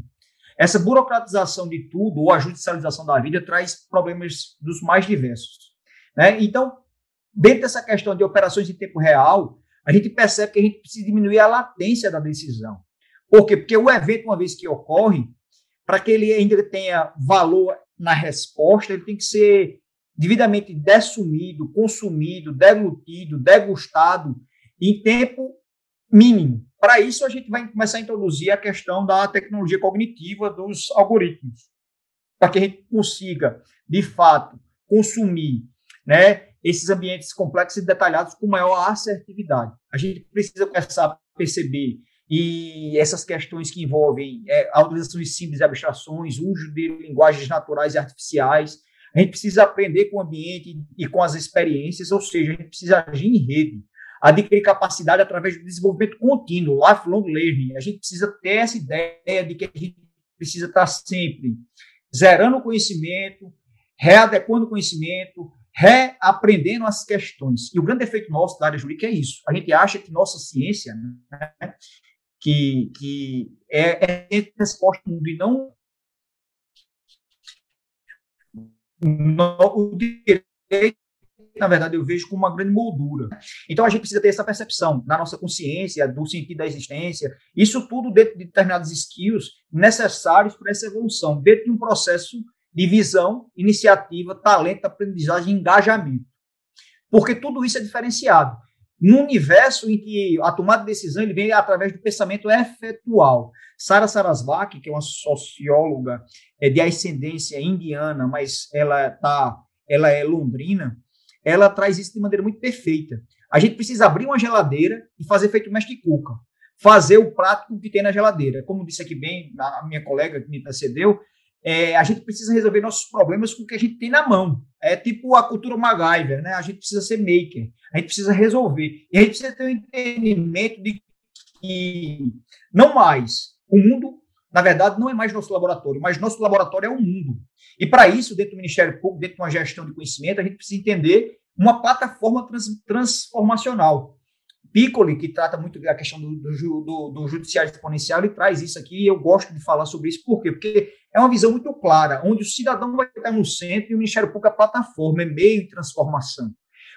Essa burocratização de tudo, ou a judicialização da vida, traz problemas dos mais diversos. Né? Então, dentro dessa questão de operações em tempo real, a gente percebe que a gente precisa diminuir a latência da decisão. Por quê? Porque o evento, uma vez que ocorre, para que ele ainda tenha valor na resposta, ele tem que ser devidamente dessumido, consumido, deglutido, degustado em tempo mínimo. Para isso, a gente vai começar a introduzir a questão da tecnologia cognitiva dos algoritmos, para que a gente consiga, de fato, consumir né, esses ambientes complexos e detalhados com maior assertividade. A gente precisa começar a perceber e essas questões que envolvem é, a utilização de simples abstrações, uso de linguagens naturais e artificiais. A gente precisa aprender com o ambiente e com as experiências, ou seja, a gente precisa agir em rede, adquirir capacidade através do desenvolvimento contínuo, lifelong learning. A gente precisa ter essa ideia de que a gente precisa estar sempre zerando o conhecimento, readequando o conhecimento, reaprendendo as questões. E o grande efeito nosso da área jurídica é isso. A gente acha que nossa ciência, né, que, que é, é resposta ao mundo e não, não o direito na verdade, eu vejo como uma grande moldura. Então, a gente precisa ter essa percepção na nossa consciência, do sentido da existência, isso tudo dentro de determinados skills necessários para essa evolução, dentro de um processo de visão, iniciativa, talento, aprendizagem engajamento. Porque tudo isso é diferenciado num universo em que a tomada de decisão ele vem através do pensamento efetual. Sara Sarasvati, que é uma socióloga é, de ascendência indiana, mas ela tá, ela é londrina, ela traz isso de maneira muito perfeita. A gente precisa abrir uma geladeira e fazer feito mestre cuca. Fazer o prato que tem na geladeira. Como disse aqui bem a minha colega que me antecedeu, é, a gente precisa resolver nossos problemas com o que a gente tem na mão. É tipo a cultura MacGyver, né? A gente precisa ser maker, a gente precisa resolver. E a gente precisa ter um entendimento de que não mais o mundo, na verdade, não é mais nosso laboratório, mas nosso laboratório é o mundo. E para isso, dentro do Ministério Público, dentro de uma gestão de conhecimento, a gente precisa entender uma plataforma trans, transformacional. Piccoli, que trata muito da questão do, do, do, do, judiciário exponencial, ele traz isso aqui e eu gosto de falar sobre isso. Por quê? Porque é uma visão muito clara, onde o cidadão vai estar no centro e o Ministério Público é plataforma, é meio de transformação.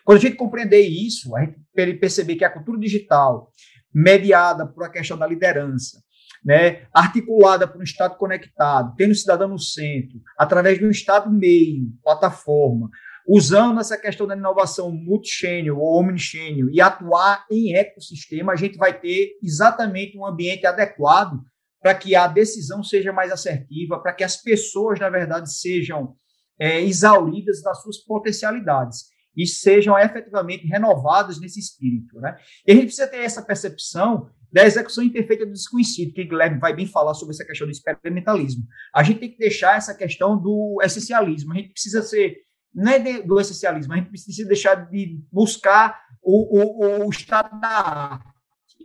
Quando a gente compreender isso, a gente perceber que a cultura digital, mediada por a questão da liderança, né, articulada por um Estado conectado, tendo o cidadão no centro, através de um Estado meio, plataforma, usando essa questão da inovação multichannel ou omnichannel e atuar em ecossistema, a gente vai ter exatamente um ambiente adequado para que a decisão seja mais assertiva, para que as pessoas, na verdade, sejam é, exauridas das suas potencialidades e sejam efetivamente renovadas nesse espírito. Né? E a gente precisa ter essa percepção da execução imperfeita do desconhecido, que Guilherme vai bem falar sobre essa questão do experimentalismo. A gente tem que deixar essa questão do essencialismo, a gente precisa ser não é do essencialismo, a gente precisa deixar de buscar o, o, o estado da arte.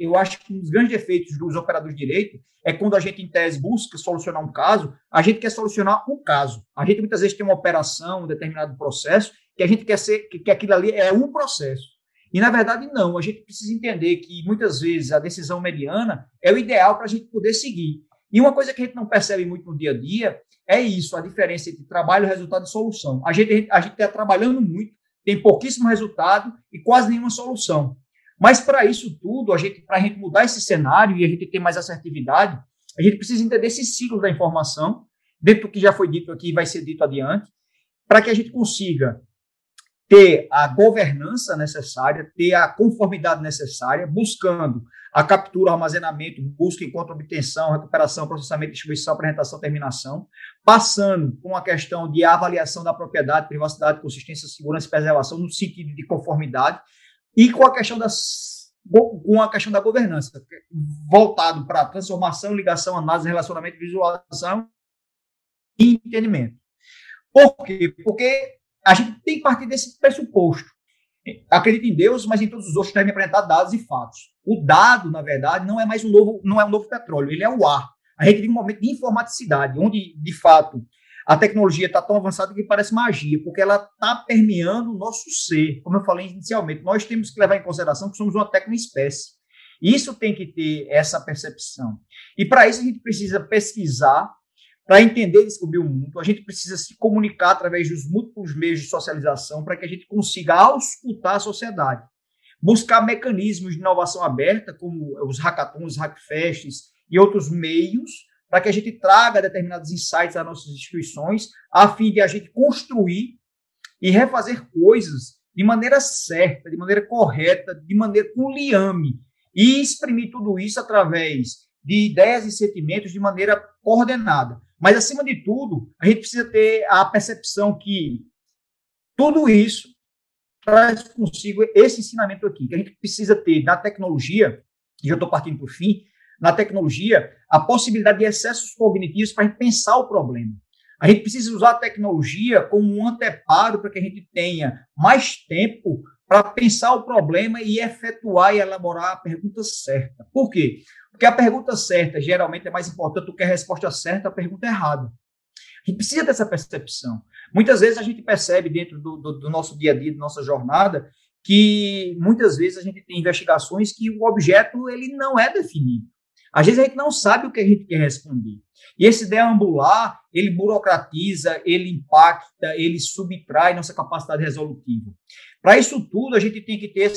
Eu acho que um dos grandes defeitos dos operadores de direito é quando a gente, em tese, busca solucionar um caso, a gente quer solucionar um caso. A gente muitas vezes tem uma operação, um determinado processo, que a gente quer ser, que, que aquilo ali é um processo. E, na verdade, não. A gente precisa entender que, muitas vezes, a decisão mediana é o ideal para a gente poder seguir. E uma coisa que a gente não percebe muito no dia a dia é isso, a diferença entre trabalho, resultado e solução. A gente a gente está trabalhando muito, tem pouquíssimo resultado e quase nenhuma solução. Mas para isso tudo, a gente para a gente mudar esse cenário e a gente ter mais assertividade, a gente precisa entender esse ciclo da informação, dentro do que já foi dito aqui e vai ser dito adiante, para que a gente consiga ter a governança necessária, ter a conformidade necessária, buscando a captura, armazenamento, busca encontro, obtenção, recuperação, processamento, distribuição, apresentação, terminação, passando com a questão de avaliação da propriedade, privacidade, consistência, segurança e preservação no sentido de conformidade e com a questão das com a questão da governança, voltado para transformação, ligação, análise, relacionamento, visualização e entendimento. Por quê? Porque a gente tem que partir desse pressuposto. Acredito em Deus, mas em todos os outros devem apresentar dados e fatos. O dado, na verdade, não é mais um novo, não é um novo petróleo, ele é o ar. A gente vive um momento de informaticidade, onde, de fato, a tecnologia está tão avançada que parece magia, porque ela está permeando o nosso ser. Como eu falei inicialmente, nós temos que levar em consideração que somos uma tecnoespécie. Isso tem que ter essa percepção. E para isso a gente precisa pesquisar para entender e descobrir o mundo, a gente precisa se comunicar através dos múltiplos meios de socialização para que a gente consiga auscultar a sociedade. Buscar mecanismos de inovação aberta, como os hackathons, hackfests e outros meios, para que a gente traga determinados insights às nossas instituições, a fim de a gente construir e refazer coisas de maneira certa, de maneira correta, de maneira com liame, e exprimir tudo isso através de ideias e sentimentos de maneira coordenada. Mas, acima de tudo, a gente precisa ter a percepção que tudo isso traz consigo esse ensinamento aqui, que a gente precisa ter na tecnologia, e já estou partindo para o fim, na tecnologia, a possibilidade de excessos cognitivos para a gente pensar o problema. A gente precisa usar a tecnologia como um anteparo para que a gente tenha mais tempo para pensar o problema e efetuar e elaborar a pergunta certa. Por quê? Porque a pergunta certa geralmente é mais importante do que a resposta certa à pergunta errada. A gente precisa dessa percepção. Muitas vezes a gente percebe dentro do, do, do nosso dia a dia, da nossa jornada, que muitas vezes a gente tem investigações que o objeto ele não é definido. Às vezes a gente não sabe o que a gente quer responder. E esse deambular, ele burocratiza, ele impacta, ele subtrai nossa capacidade resolutiva. Para isso tudo, a gente tem que ter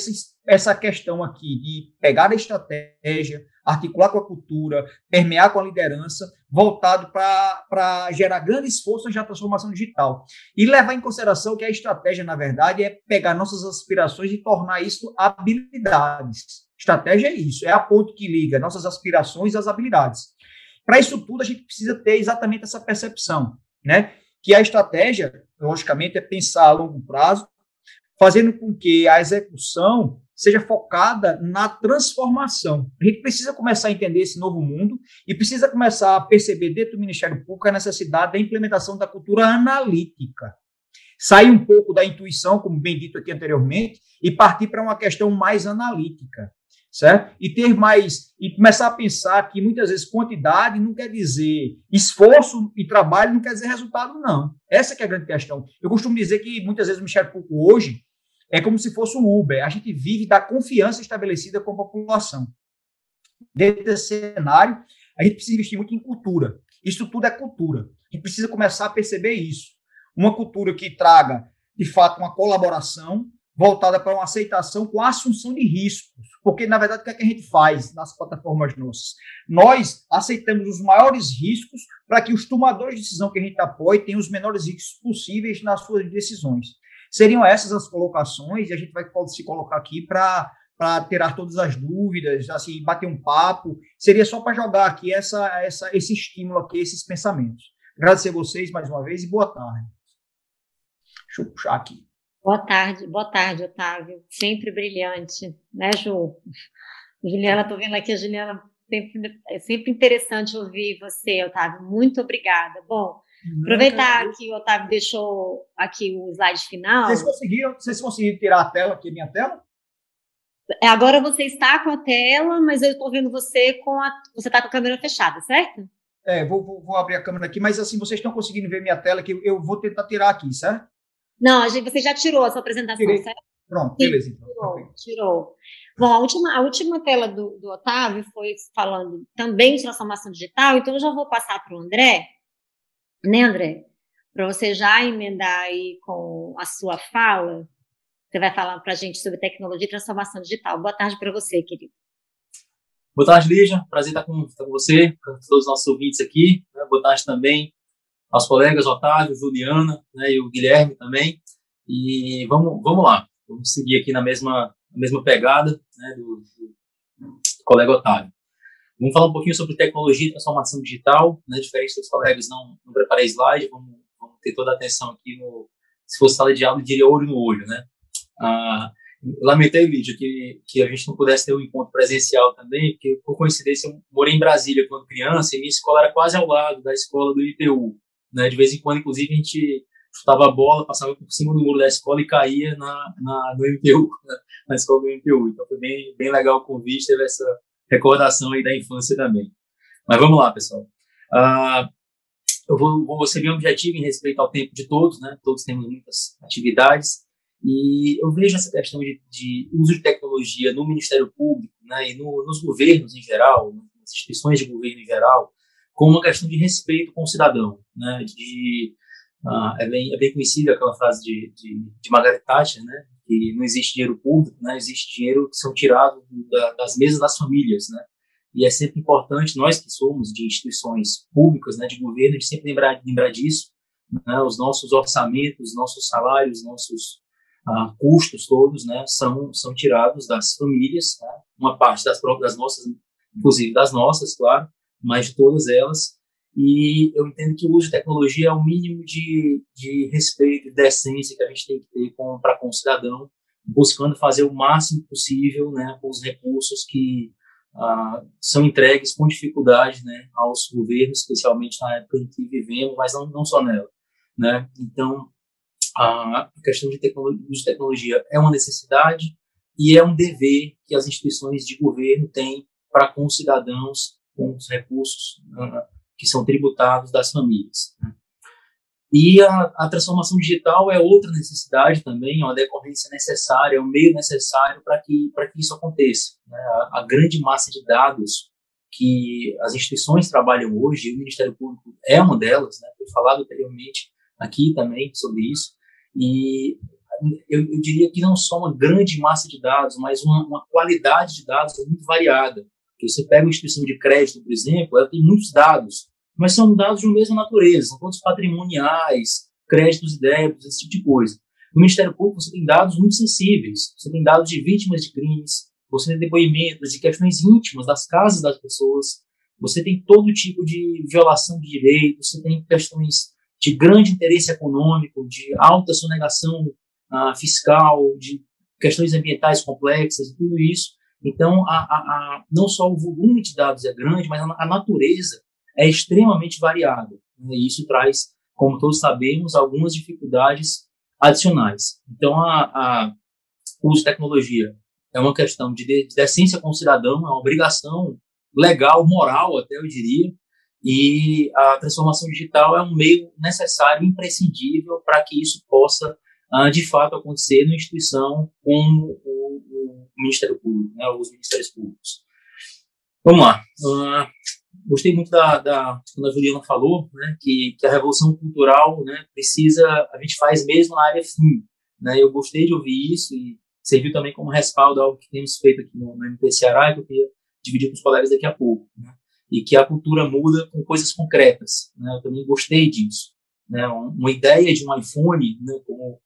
essa questão aqui de pegar a estratégia, articular com a cultura, permear com a liderança, voltado para gerar grandes forças de transformação digital. E levar em consideração que a estratégia, na verdade, é pegar nossas aspirações e tornar isso habilidades. Estratégia é isso, é a ponte que liga nossas aspirações às habilidades. Para isso tudo, a gente precisa ter exatamente essa percepção, né? Que a estratégia, logicamente, é pensar a longo prazo, fazendo com que a execução seja focada na transformação. A gente precisa começar a entender esse novo mundo e precisa começar a perceber dentro do Ministério Público a necessidade da implementação da cultura analítica. Sair um pouco da intuição, como bem dito aqui anteriormente, e partir para uma questão mais analítica certo? E ter mais e começar a pensar que muitas vezes quantidade não quer dizer esforço e trabalho não quer dizer resultado não. Essa é a grande questão. Eu costumo dizer que muitas vezes o Michel Foucault hoje é como se fosse um Uber. A gente vive da confiança estabelecida com a população. Dentro desse cenário, a gente precisa investir muito em cultura. Isso tudo é cultura. A gente precisa começar a perceber isso. Uma cultura que traga, de fato, uma colaboração, voltada para uma aceitação com a assunção de riscos. Porque, na verdade, o que, é que a gente faz nas plataformas nossas? Nós aceitamos os maiores riscos para que os tomadores de decisão que a gente apoie tenham os menores riscos possíveis nas suas decisões. Seriam essas as colocações, e a gente vai se colocar aqui para para tirar todas as dúvidas, assim, bater um papo. Seria só para jogar aqui essa, essa, esse estímulo aqui, esses pensamentos. Agradecer a vocês mais uma vez e boa tarde. Deixa eu puxar aqui. Boa tarde, boa tarde, Otávio. Sempre brilhante, né, Ju? Juliana, estou vendo aqui a Juliana, sempre, é sempre interessante ouvir você, Otávio. Muito obrigada. Bom, aproveitar que o Otávio deixou aqui o slide final. Vocês conseguiram, vocês conseguiram tirar a tela aqui, minha tela? É, agora você está com a tela, mas eu estou vendo você com a. Você está com a câmera fechada, certo? É, vou, vou, vou, abrir a câmera aqui, mas assim, vocês estão conseguindo ver minha tela, que eu vou tentar tirar aqui, certo? Não, a gente, você já tirou a sua apresentação, Tirei. certo? Pronto, Sim, beleza. Então. Tirou, tirou. Bom, a última, a última tela do, do Otávio foi falando também de transformação digital, então eu já vou passar para o André, né, André? Para você já emendar aí com a sua fala, você vai falar para a gente sobre tecnologia e transformação digital. Boa tarde para você, querido. Boa tarde, Lígia. Prazer estar com, estar com você, com todos os nossos ouvintes aqui. Né? Boa tarde também aos colegas Otávio, Juliana né, e o Guilherme também. E vamos, vamos lá, vamos seguir aqui na mesma, na mesma pegada né, do, do, colega Otávio. Vamos falar um pouquinho sobre tecnologia e transformação digital, né, diferente dos colegas, não, não preparei slide, vamos, vamos ter toda a atenção aqui no, se fosse sala de aula, diria olho no olho, né? Ah, lamentei, Lídia, que, que a gente não pudesse ter um encontro presencial também, porque, por coincidência, eu morei em Brasília quando criança e minha escola era quase ao lado da escola do IPU. Né? De vez em quando, inclusive, a gente chutava a bola, passava por cima do muro da escola e caía na, na, no MPU, na escola do MPU. Então foi bem, bem legal o convite, teve essa recordação aí da infância também. Mas vamos lá, pessoal. Uh, eu vou, vou ser bem objetivo em respeito ao tempo de todos, né? Todos temos muitas atividades. E eu vejo essa questão de, de uso de tecnologia no Ministério Público né, e no, nos governos em geral, nas instituições de governo em geral, como uma questão de respeito com o cidadão. Né, de, uh, é, bem, é bem conhecida aquela frase de, de, de Margaret Thatcher, né, que não existe dinheiro público, né, existe dinheiro que são tirados da, das mesas das famílias. Né, e é sempre importante, nós que somos de instituições públicas, né, de governo, gente sempre lembrar, lembrar disso, né, os nossos orçamentos, nossos salários, nossos ah, custos todos, né, são, são tirados das famílias, né, uma parte das próprias das nossas, inclusive das nossas, claro, mas de todas elas. E eu entendo que o uso de tecnologia é o mínimo de, de respeito e decência que a gente tem que ter para com o cidadão, buscando fazer o máximo possível né, com os recursos que ah, são entregues com dificuldade né, aos governos, especialmente na época em que vivemos, mas não, não só nela. Né? Então, a questão de tecnologia, de tecnologia é uma necessidade e é um dever que as instituições de governo têm para com os cidadãos, com os recursos uh, que são tributados das famílias. Né? E a, a, transformação digital é outra necessidade também, é uma decorrência necessária, é um meio necessário para que, que isso aconteça. Né? A, a, grande massa de dados que as instituições trabalham hoje, e o Ministério Público é uma delas, né? foi falado anteriormente aqui também sobre isso, e eu, eu, diria que não só uma grande massa de dados, mas uma, uma qualidade de dados muito variada. Porque você pega uma instituição de crédito, por exemplo, ela tem muitos dados, mas são dados de uma mesma natureza, são todos patrimoniais, créditos e débitos, esse tipo de coisa. No Ministério Público, você tem dados muito sensíveis, você tem dados de vítimas de crimes, você tem depoimentos de questões íntimas das casas das pessoas, você tem todo tipo de violação de direitos, você tem questões de grande interesse econômico, de alta sonegação uh, fiscal, de questões ambientais complexas tudo isso. Então, a, a, a, não só o volume de dados é grande, mas a, natureza é extremamente variada. Né? E isso traz, como todos sabemos, algumas dificuldades adicionais. Então, a, o uso de tecnologia é uma questão de, de decência com o cidadão, é uma obrigação legal, moral até, eu diria, e a transformação digital é um meio necessário, imprescindível para que isso possa, uh, de fato, acontecer numa instituição como o, o Ministério Público, né, os Ministérios Públicos. Vamos lá. Uh, gostei muito da, da, quando a Juliana falou, né, que, que a revolução cultural, né, precisa, a gente faz mesmo na área fim, né, eu gostei de ouvir isso e serviu também como respaldo ao que temos feito aqui no, no MP que eu queria dividir com os colegas daqui a pouco, né e que a cultura muda com coisas concretas. Né? Eu também gostei disso. Né? Uma ideia de um iPhone, né? como,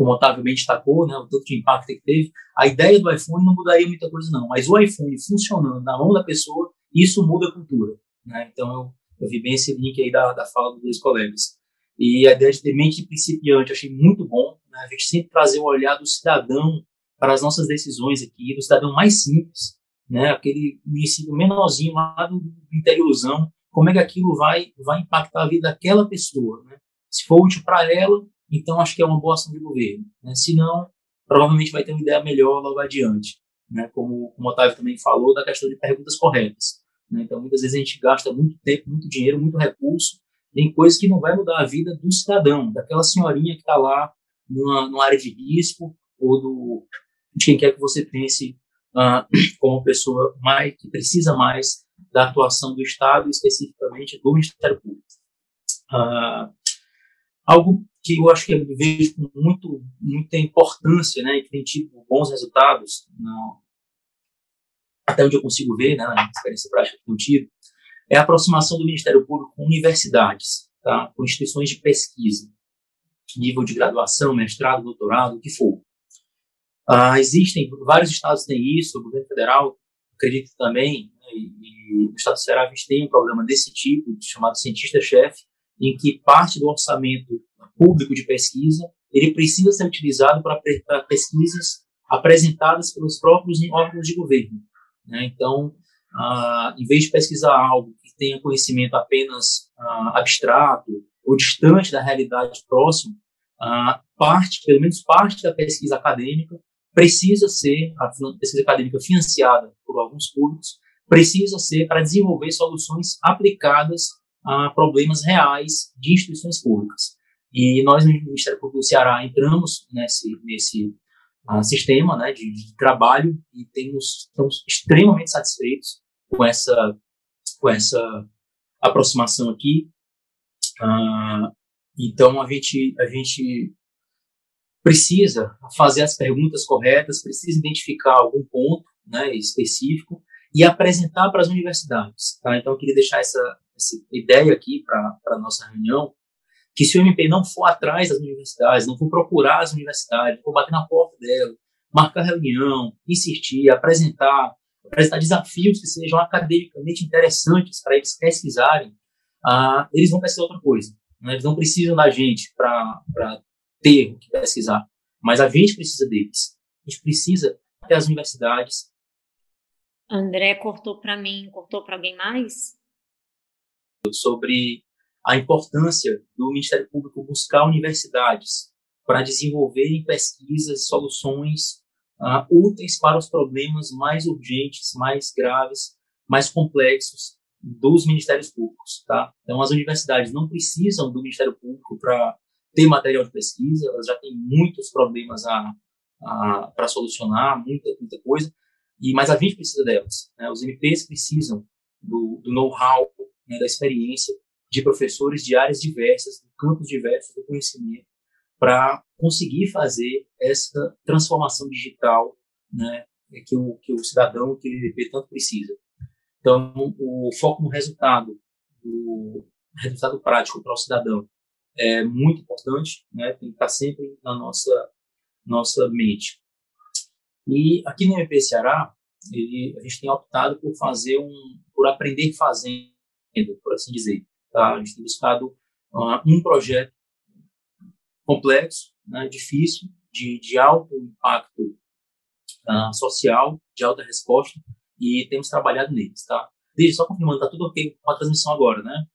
como o Otávio bem destacou, né? o tanto de impacto que teve, a ideia do iPhone não mudaria muita coisa, não. Mas o iPhone funcionando na mão da pessoa, isso muda a cultura. Né? Então, eu, eu vi bem esse link aí da, da fala dos dois colegas. E a ideia de ter mente principiante, eu achei muito bom. Né? A gente sempre trazer o olhar do cidadão para as nossas decisões aqui, do cidadão mais simples, né, aquele município menorzinho lá do interiorzão, como é que aquilo vai, vai impactar a vida daquela pessoa. Né? Se for útil para ela, então acho que é uma boa ação de governo. Né? Se não, provavelmente vai ter uma ideia melhor logo adiante. Né? Como, como o Otávio também falou, da questão de perguntas corretas. Né? Então, muitas vezes a gente gasta muito tempo, muito dinheiro, muito recurso em coisas que não vai mudar a vida do cidadão, daquela senhorinha que está lá numa, numa área de risco, ou do, de quem quer que você pense uh, como pessoa mais que precisa mais da atuação do Estado, especificamente do Ministério Público. Uh, algo que eu acho que eu vejo com muito, muita importância, né, e que tem tido bons resultados, até onde eu consigo ver, né, na experiência prática que eu tive, é a aproximação do Ministério Público com universidades, tá, com instituições de pesquisa, nível de graduação, mestrado, doutorado, o que for. Ah, existem, vários estados têm isso, o governo federal acredito também, né, e, e o estado do Ceará a gente tem um programa desse tipo, chamado Cientista-Chefe, em que parte do orçamento público de pesquisa ele precisa ser utilizado para pesquisas apresentadas pelos próprios órgãos de governo. Né? Então, ah, em vez de pesquisar algo que tenha conhecimento apenas ah, abstrato ou distante da realidade próxima, a parte, pelo menos parte da pesquisa acadêmica precisa ser, a pesquisa acadêmica financiada por alguns públicos, precisa ser para desenvolver soluções aplicadas a problemas reais de instituições públicas. E nós, no Ministério Público do Ceará, entramos nesse, nesse uh, sistema né, de, de, trabalho e temos, estamos extremamente satisfeitos com essa, com essa aproximação aqui. Uh, então, a gente, a gente precisa fazer as perguntas corretas, precisa identificar algum ponto né, específico e apresentar para as universidades. Tá? Então, eu queria deixar essa, essa ideia aqui para a nossa reunião, que se o MP não for atrás das universidades, não for procurar as universidades, for bater na porta dela, marcar reunião, insistir, apresentar, apresentar desafios que sejam academicamente interessantes para eles pesquisarem, ah, eles vão pesquisar outra coisa. Né? Eles não precisam da gente para ter o que pesquisar, mas a gente precisa deles. A gente precisa ter as universidades. André cortou para mim, cortou para alguém mais? Sobre a importância do Ministério Público buscar universidades para desenvolverem pesquisas e soluções uh, úteis para os problemas mais urgentes, mais graves, mais complexos dos ministérios públicos, tá? Então, as universidades não precisam do Ministério Público para ter material de pesquisa, elas já têm muitos problemas a, a para solucionar, muita, muita coisa, e mas a gente precisa delas. Né? Os MPs precisam do, do know-how, né, da experiência de professores de áreas diversas, de campos diversos do conhecimento, para conseguir fazer essa transformação digital né, que, o, que o cidadão, que o MP tanto precisa. Então, o foco no resultado, o resultado prático para o cidadão, é muito importante, né? Tem que estar sempre na nossa nossa mente. E aqui no MP Ceará, ele, a gente tem optado por fazer um, por aprender fazendo, por assim dizer. Tá? A gente tem buscado uh, um projeto complexo, né, difícil, de, de alto impacto uh, social, de alta resposta, e temos trabalhado neles, tá? Deixa só confirmando, tá tudo ok com a transmissão agora, né?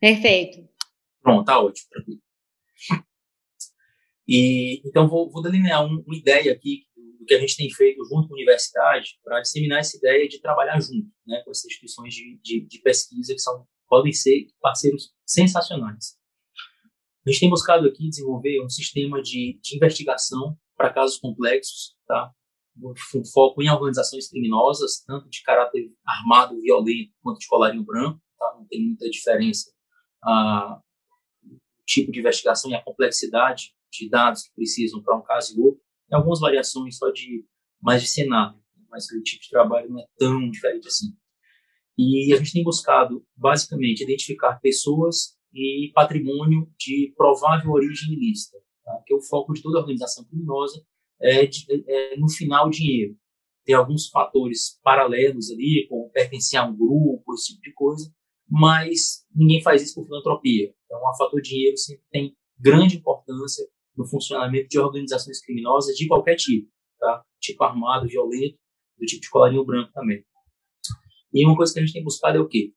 Perfeito. Pronto, tá ótimo, tranquilo. E, então, vou, vou delinear um, uma ideia aqui do que a gente tem feito junto com a universidade para disseminar essa ideia de trabalhar junto né, com essas instituições de, de, de pesquisa que são, podem ser parceiros sensacionais. A gente tem buscado aqui desenvolver um sistema de, de investigação para casos complexos, tá? um foco em organizações criminosas, tanto de caráter armado, violento, quanto de colarinho branco, tá? não tem muita diferença ah, o tipo de investigação e a complexidade de dados que precisam para um caso e outro. Algumas variações só de mais de cenário, mas o tipo de trabalho não é tão diferente assim. E a gente tem buscado, basicamente, identificar pessoas e patrimônio de provável origem ilícita, tá? que é o foco de toda organização criminosa é, de, é, no final dinheiro. Tem alguns fatores paralelos ali, como pertencer a um grupo, esse tipo de coisa, mas ninguém faz isso por filantropia. Então, o fator dinheiro sempre tem grande importância no funcionamento de organizações criminosas de qualquer tipo, tá? Tipo armado, violento, do tipo de colarinho branco também. E uma coisa que a gente tem buscado é o quê?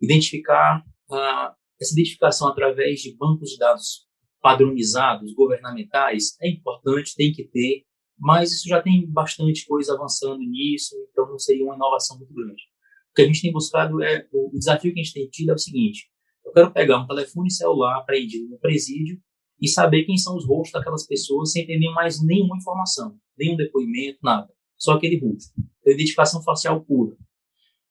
Identificar ah, essa identificação através de bancos de dados padronizados, governamentais, é importante, tem que ter, mas isso já tem bastante coisa avançando nisso, então não seria uma inovação muito grande. O que a gente tem buscado é, o desafio que a gente tem tido é o seguinte, eu quero pegar um telefone celular apreendido no presídio e saber quem são os rostos daquelas pessoas sem ter mais nenhuma informação, nenhum depoimento, nada, só aquele rosto. Então, identificação facial pura.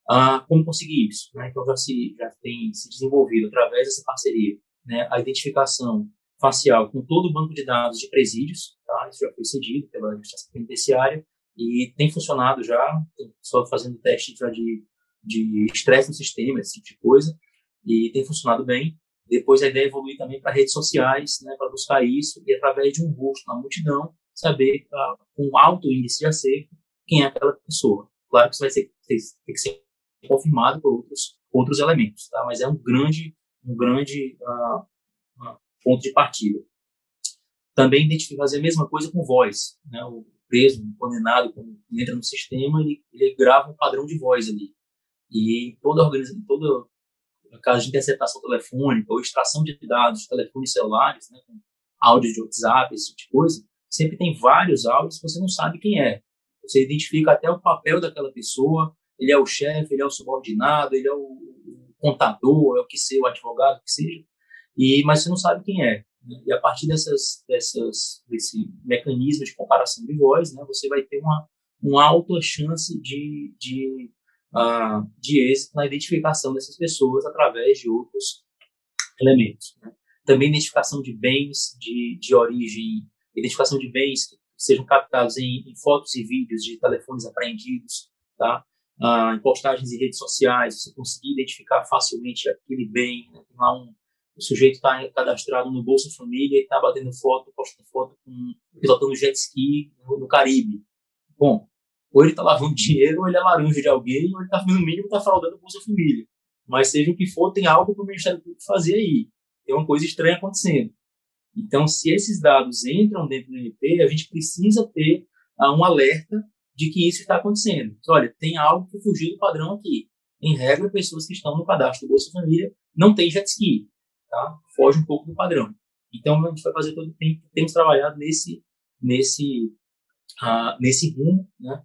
Ah, como conseguir isso? Né? Então já se já tem se desenvolvido através dessa parceria, né? A identificação facial com todo o banco de dados de presídios, tá? Isso já foi cedido pela justiça penitenciária e tem funcionado já, só fazendo teste já de de estresse no sistema, esse tipo de coisa, e tem funcionado bem. Depois a ideia é evoluir também para redes sociais, né, para buscar isso e através de um rosto na multidão saber uh, com alto índice de acerto quem é aquela pessoa. Claro que isso vai ser, tem, tem que ser confirmado por outros outros elementos, tá? Mas é um grande um grande uh, ponto de partida. Também identificar fazer a mesma coisa com voz, né? O preso, o condenado, quando entra no sistema, ele, ele grava um padrão de voz ali. E toda organização, toda caso de interceptação telefônica ou extração de dados telefones celulares, né, com áudio de WhatsApp, esse tipo de coisa, sempre tem vários áudios que você não sabe quem é. Você identifica até o papel daquela pessoa, ele é o chefe, ele é o subordinado, ele é o contador, é o que seja, o advogado, o que seja, e, mas você não sabe quem é. Né? E a partir dessas, dessas, desse mecanismo de comparação de voz, né, você vai ter uma, uma alta chance de, de, de êxito na identificação dessas pessoas através de outros elementos. Né? Também identificação de bens de, de origem, identificação de bens que sejam captados em, em fotos e vídeos de telefones apreendidos, tá? Ah, em postagens em redes sociais, você conseguir identificar facilmente aquele bem. Né? Lá um, o sujeito está cadastrado no Bolsa Família e está batendo foto, postando foto com pilotando jet ski no, no Caribe. Bom, ou ele está lavando dinheiro, ou ele é laranja de alguém, ou ele está, no mínimo, está fraudando o Bolsa Família. Mas seja o que for, tem algo para o Ministério Público fazer aí. Tem uma coisa estranha acontecendo. Então, se esses dados entram dentro do MP, a gente precisa ter uh, um alerta de que isso está acontecendo. Então, olha, tem algo que fugiu do padrão aqui. Em regra, pessoas que estão no cadastro do Bolsa Família não têm jet ski, tá? Foge um pouco do padrão. Então, a gente vai fazer todo tempo, temos trabalhado nesse, nesse, uh, nesse rumo, né?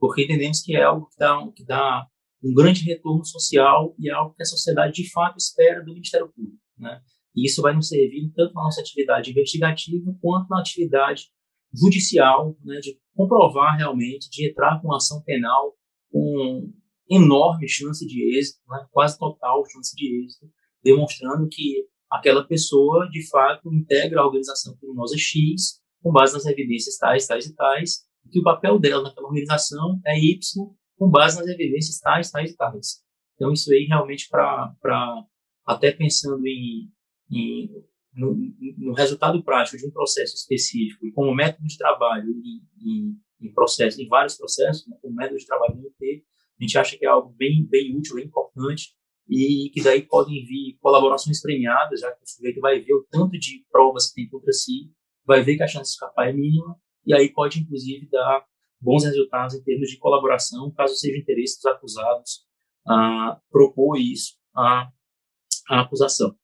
Porque entendemos que é algo que dá, que dá um grande retorno social e é algo que a sociedade de fato espera do Ministério Público, né? E isso vai nos servir tanto na nossa atividade investigativa quanto na atividade judicial, né, de comprovar realmente, de entrar com ação penal com enorme chance de êxito, né, quase total chance de êxito, demonstrando que aquela pessoa, de fato, integra a organização criminosa X com base nas evidências tais, tais e tais, que o papel dela naquela organização é Y com base nas evidências tais, tais e tais. Então, isso aí realmente para, até pensando em em, no, no, resultado prático de um processo específico e como método de trabalho em, em, em vários processos, né, como método de trabalho no UT, a gente acha que é algo bem, bem útil, bem importante e que daí podem vir colaborações premiadas, já que o sujeito vai ver o tanto de provas que tem contra si, vai ver que a chance de escapar é mínima e aí pode, inclusive, dar bons resultados em termos de colaboração, caso seja interesse dos acusados a propor isso à, à acusação.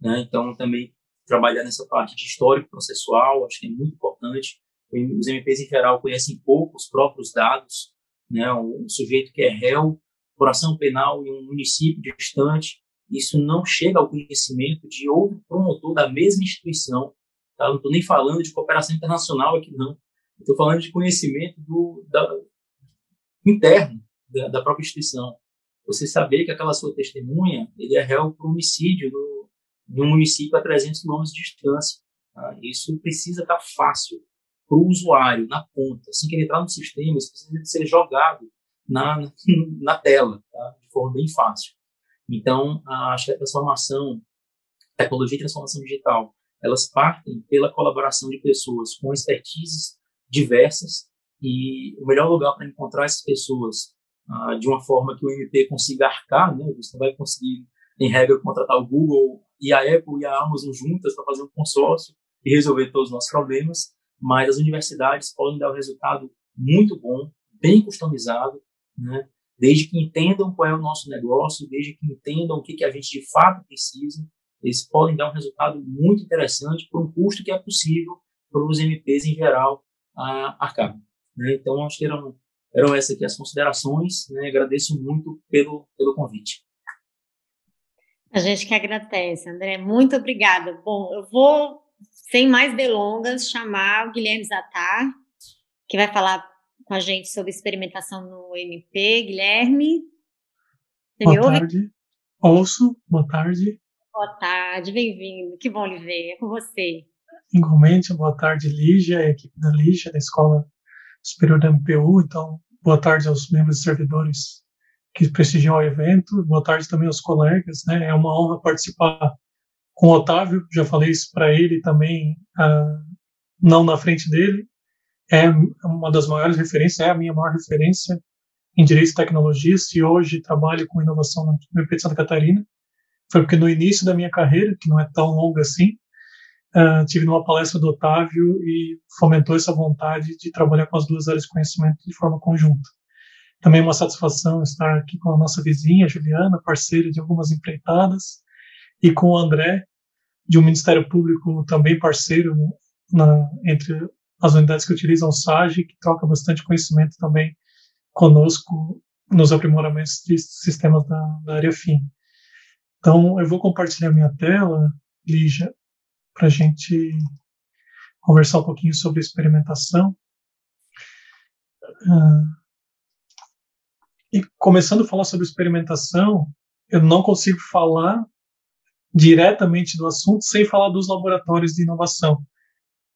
Né? Então, também trabalhar nessa parte de histórico processual, acho que é muito importante. Os MPs, em geral, conhecem pouco os próprios dados. Né? Um sujeito que é réu por ação penal em um município distante, isso não chega ao conhecimento de outro promotor da mesma instituição. Tá? Não estou nem falando de cooperação internacional aqui, não. Estou falando de conhecimento do, da, interno da, da, própria instituição. Você saber que aquela sua testemunha, ele é réu por homicídio no, um município a 300 quilômetros de distância. Tá? Isso precisa estar fácil para o usuário, na ponta. Assim que ele entrar no sistema, isso precisa ser jogado na, na tela, tá? de forma bem fácil. Então, acho que a transformação, tecnologia e transformação digital, elas partem pela colaboração de pessoas com expertises diversas e o melhor lugar para encontrar essas pessoas ah, de uma forma que o MP consiga arcar, né? Você vai conseguir, em regra, contratar o Google e a Apple e a Amazon juntas para fazer um consórcio e resolver todos os nossos problemas, mas as universidades podem dar um resultado muito bom, bem customizado, né? desde que entendam qual é o nosso negócio, desde que entendam o que, que a gente de fato precisa, eles podem dar um resultado muito interessante por um custo que é possível para os MPs em geral a arcar. Né? Então, acho que eram, eram essas aqui as considerações. Né? Agradeço muito pelo, pelo convite. A gente que agradece, André. Muito obrigada. Bom, eu vou, sem mais delongas, chamar o Guilherme Zatar, que vai falar com a gente sobre experimentação no MP. Guilherme, você Boa me ouve? tarde. Ouço. Boa tarde. Boa tarde, bem-vindo. Que bom lhe ver. É com você. Igualmente, boa tarde, Lígia, a equipe da Lígia, da Escola Superior da MPU. Então, boa tarde aos membros e servidores que prestigiam o evento. Boa tarde também aos colegas, né? É uma honra participar com o Otávio. Já falei isso para ele também, uh, não na frente dele. É uma das maiores referências, é a minha maior referência em direito e tecnologia. Se hoje trabalho com inovação no MP de Santa Catarina, foi porque no início da minha carreira, que não é tão longa assim, uh, tive numa palestra do Otávio e fomentou essa vontade de trabalhar com as duas áreas de conhecimento de forma conjunta. Também uma satisfação estar aqui com a nossa vizinha, Juliana, parceira de algumas empreitadas, e com o André, de um Ministério Público também parceiro na, entre as unidades que utilizam o SAGE, que troca bastante conhecimento também conosco nos aprimoramentos de sistemas da, da área FIM. Então, eu vou compartilhar minha tela, Lígia, para a gente conversar um pouquinho sobre experimentação. Uh, e começando a falar sobre experimentação, eu não consigo falar diretamente do assunto sem falar dos laboratórios de inovação.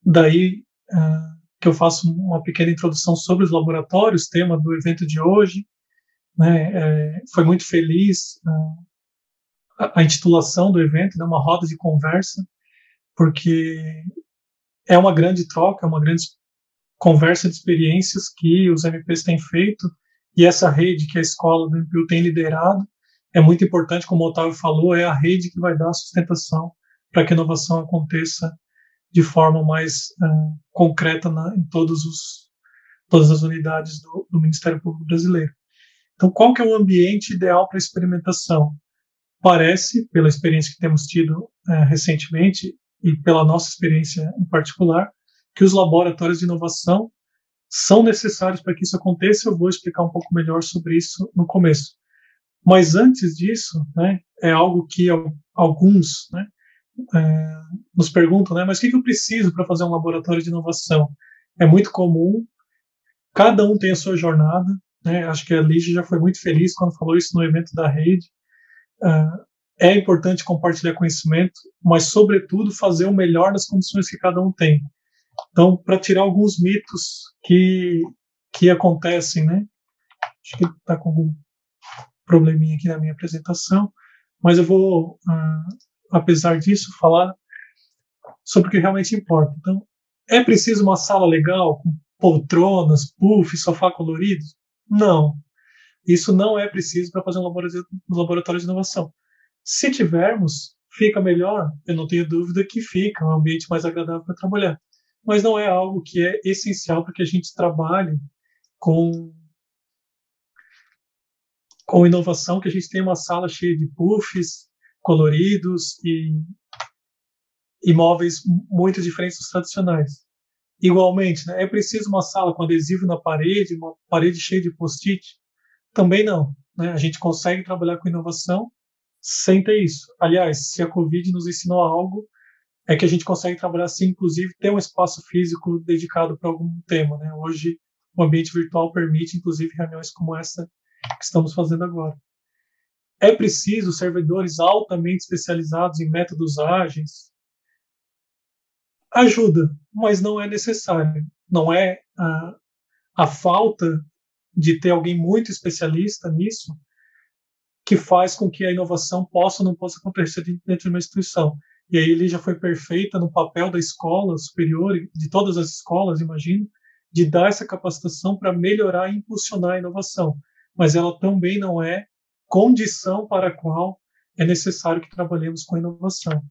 Daí uh, que eu faço uma pequena introdução sobre os laboratórios, tema do evento de hoje. Né, é, foi muito feliz uh, a, a, intitulação do evento, né, uma roda de conversa, porque é uma grande troca, é uma grande conversa de experiências que os MPs têm feito e essa rede que a escola do MPU tem liderado é muito importante, como o Otávio falou, é a rede que vai dar sustentação para que a inovação aconteça de forma mais uh, concreta na, em todos os, todas as unidades do, do, Ministério Público Brasileiro. Então, qual que é o ambiente ideal para experimentação? Parece, pela experiência que temos tido uh, recentemente e pela nossa experiência em particular, que os laboratórios de inovação são necessários para que isso aconteça. Eu vou explicar um pouco melhor sobre isso no começo. Mas antes disso, né, é algo que alguns né, é, nos perguntam, né, mas o que, eu preciso para fazer um laboratório de inovação? É muito comum, cada um tem a sua jornada, né, acho que a Lígia já foi muito feliz quando falou isso no evento da rede. É, é importante compartilhar conhecimento, mas, sobretudo, fazer o melhor das condições que cada um tem. Então, para tirar alguns mitos que, que acontecem, né? Acho que está com algum probleminha aqui na minha apresentação, mas eu vou, uh, apesar disso, falar sobre o que realmente importa. Então, é preciso uma sala legal com poltronas, puff, sofá colorido? Não. Isso não é preciso para fazer um laboratório de inovação. Se tivermos, fica melhor, eu não tenho dúvida que fica, um ambiente mais agradável para trabalhar. Mas não é algo que é essencial para que a gente trabalhe com com inovação, que a gente tem uma sala cheia de puffs coloridos e, e móveis muito diferentes dos tradicionais. Igualmente, né, é preciso uma sala com adesivo na parede, uma parede cheia de post-it? Também não. Né? A gente consegue trabalhar com inovação sem ter isso. Aliás, se a Covid nos ensinou algo, é que a gente consegue trabalhar sem, inclusive, ter um espaço físico dedicado para algum tema. Né? Hoje, o ambiente virtual permite, inclusive, reuniões como essa que estamos fazendo agora. É preciso servidores altamente especializados em métodos ágeis? Ajuda, mas não é necessário. Não é a, a falta de ter alguém muito especialista nisso que faz com que a inovação possa ou não possa acontecer dentro de uma instituição. E aí ele já foi perfeita no papel da escola superior, de todas as escolas, imagino, de dar essa capacitação para melhorar e impulsionar a inovação mas ela também não é condição para a qual é necessário que trabalhemos com inovação.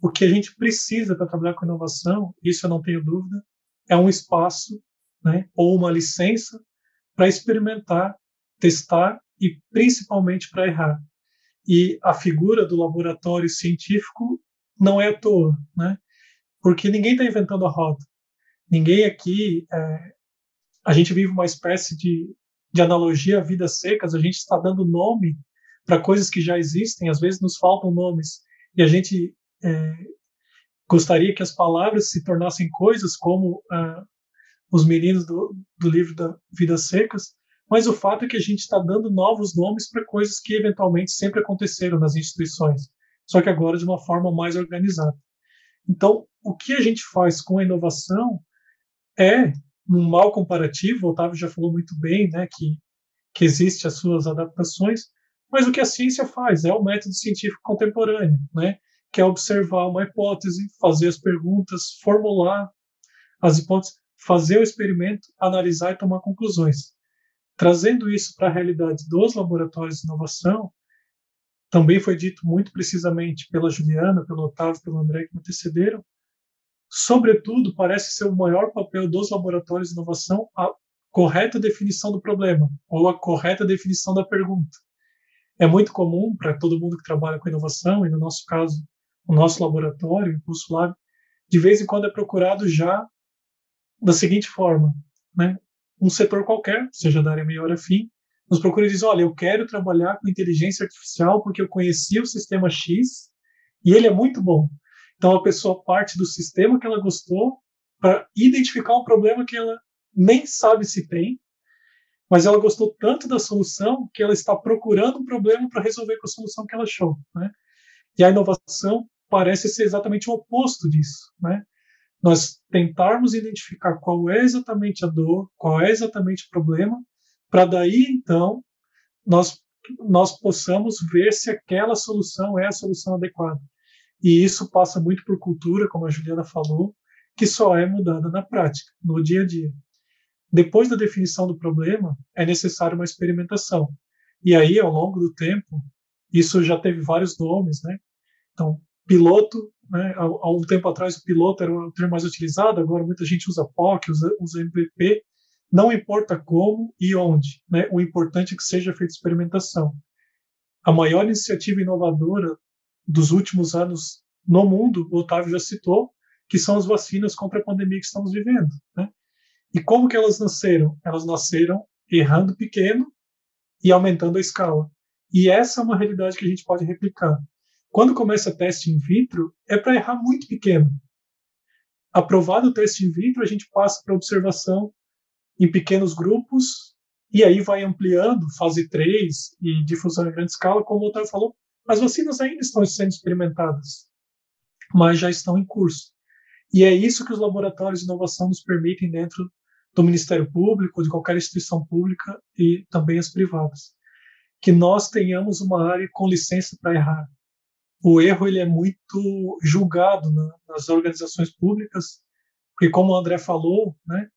O que a gente precisa para trabalhar com inovação, isso eu não tenho dúvida, é um espaço né, ou uma licença para experimentar, testar e principalmente para errar. E a figura do laboratório científico não é à toa, né? porque ninguém está inventando a roda. Ninguém aqui. É, a gente vive uma espécie de de analogia a vidas secas, a gente está dando nome para coisas que já existem, às vezes nos faltam nomes, e a gente é, gostaria que as palavras se tornassem coisas como ah, os meninos do, do livro da Vidas Secas, mas o fato é que a gente está dando novos nomes para coisas que eventualmente sempre aconteceram nas instituições, só que agora de uma forma mais organizada. Então, o que a gente faz com a inovação é num mal comparativo, o Otávio já falou muito bem, né, que, que existe as suas adaptações, mas o que a ciência faz é o método científico contemporâneo, né, que é observar uma hipótese, fazer as perguntas, formular as hipóteses, fazer o experimento, analisar e tomar conclusões. Trazendo isso para a realidade dos laboratórios de inovação, também foi dito muito precisamente pela Juliana, pelo Otávio, pelo André que me antecederam, Sobretudo, parece ser o maior papel dos laboratórios de inovação a correta definição do problema ou a correta definição da pergunta. É muito comum para todo mundo que trabalha com inovação, e no nosso caso, o nosso laboratório, o Impulso Lab, de vez em quando é procurado já da seguinte forma, né? Um setor qualquer, seja da área melhor afim, nos procura e diz, olha, eu quero trabalhar com inteligência artificial porque eu conheci o sistema X e ele é muito bom. Então a pessoa parte do sistema que ela gostou para identificar um problema que ela nem sabe se tem, mas ela gostou tanto da solução que ela está procurando um problema para resolver com a solução que ela achou. Né? E a inovação parece ser exatamente o oposto disso. Né? Nós tentarmos identificar qual é exatamente a dor, qual é exatamente o problema, para daí então nós nós possamos ver se aquela solução é a solução adequada. E isso passa muito por cultura, como a Juliana falou, que só é mudada na prática, no dia a dia. Depois da definição do problema, é necessário uma experimentação. E aí, ao longo do tempo, isso já teve vários nomes, né? Então, piloto, né? Há, um tempo atrás o piloto era o termo mais utilizado, agora muita gente usa POC, usa, usa MVP. Não importa como e onde, né? O importante é que seja feita experimentação. A maior iniciativa inovadora dos últimos anos no mundo, o Otávio já citou, que são as vacinas contra a pandemia que estamos vivendo, né? E como que elas nasceram? Elas nasceram errando pequeno e aumentando a escala. E essa é uma realidade que a gente pode replicar. Quando começa teste in vitro, é para errar muito pequeno. Aprovado o teste in vitro, a gente passa para observação em pequenos grupos e aí vai ampliando, fase 3 e difusão em grande escala, como o Otávio falou, as vacinas ainda estão sendo experimentadas, mas já estão em curso. E é isso que os laboratórios de inovação nos permitem dentro do Ministério Público, de qualquer instituição pública e também as privadas. Que nós tenhamos uma área com licença para errar. O erro ele é muito julgado nas organizações públicas, porque como o André falou, né,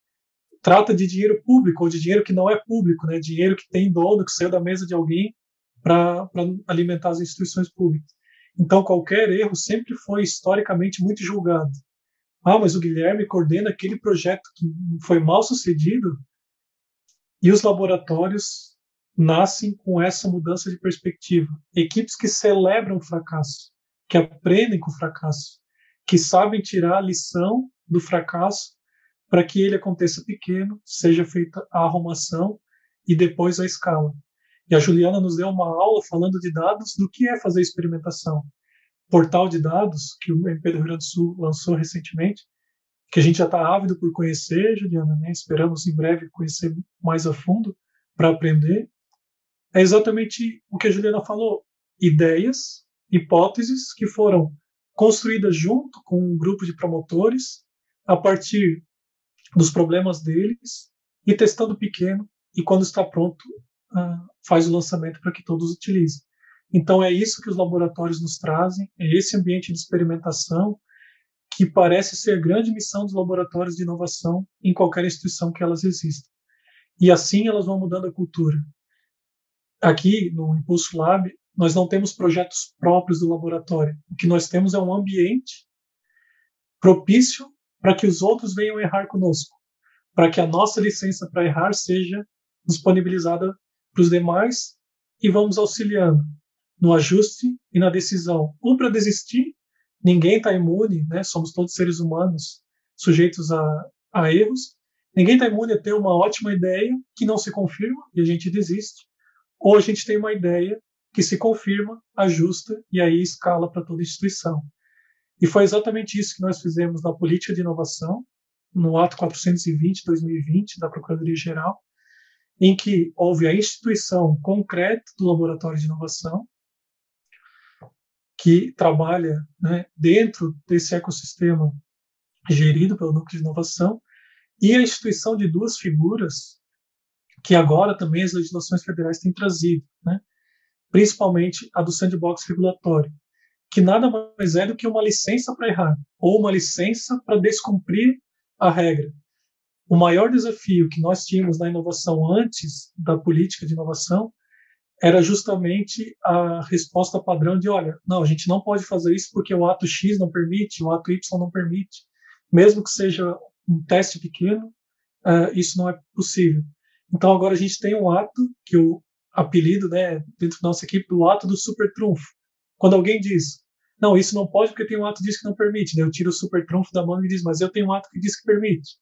trata de dinheiro público ou de dinheiro que não é público, né, dinheiro que tem dono, que saiu da mesa de alguém para alimentar as instituições públicas. Então, qualquer erro sempre foi historicamente muito julgado. Ah, mas o Guilherme coordena aquele projeto que foi mal sucedido. E os laboratórios nascem com essa mudança de perspectiva. Equipes que celebram o fracasso, que aprendem com o fracasso, que sabem tirar a lição do fracasso para que ele aconteça pequeno, seja feita a arrumação e depois a escala. E a Juliana nos deu uma aula falando de dados do que é fazer experimentação portal de dados que o MP do Rio Grande do Sul lançou recentemente, que a gente já está ávido por conhecer, Juliana, né? esperamos em breve conhecer mais a fundo para aprender, é exatamente o que a Juliana falou: ideias, hipóteses que foram construídas junto com um grupo de promotores a partir dos problemas deles e testando pequeno e quando está pronto uh, faz o lançamento para que todos utilizem. Então é isso que os laboratórios nos trazem, é esse ambiente de experimentação que parece ser a grande missão dos laboratórios de inovação em qualquer instituição que elas existam. E assim elas vão mudando a cultura. Aqui no Impulso Lab, nós não temos projetos próprios do laboratório. O que nós temos é um ambiente propício para que os outros venham errar conosco, para que a nossa licença para errar seja disponibilizada para os demais e vamos auxiliando no ajuste e na decisão. Um para desistir, ninguém está imune, né? Somos todos seres humanos sujeitos a, a erros. Ninguém está imune a ter uma ótima ideia que não se confirma e a gente desiste. Ou a gente tem uma ideia que se confirma, ajusta e aí escala para toda a instituição. E foi exatamente isso que nós fizemos na política de inovação, no ato 420/2020 da Procuradoria Geral, em que houve a instituição concreta do Laboratório de Inovação, que trabalha né, dentro desse ecossistema gerido pelo núcleo de inovação e a instituição de duas figuras que agora também as legislações federais têm trazido, né, principalmente a do sandbox regulatório, que nada mais é do que uma licença para errar ou uma licença para descumprir a regra. O maior desafio que nós tínhamos na inovação antes da política de inovação era justamente a resposta padrão de, olha, não, a gente não pode fazer isso porque o ato X não permite, o ato Y não permite. Mesmo que seja um teste pequeno, uh, isso não é possível. Então agora a gente tem um ato que o apelido, né, dentro da nossa equipe, do ato do super trunfo. Quando alguém diz, não, isso não pode porque tem um ato que diz que não permite, né? eu tiro o super trunfo da mão e diz, mas eu tenho um ato que diz que permite.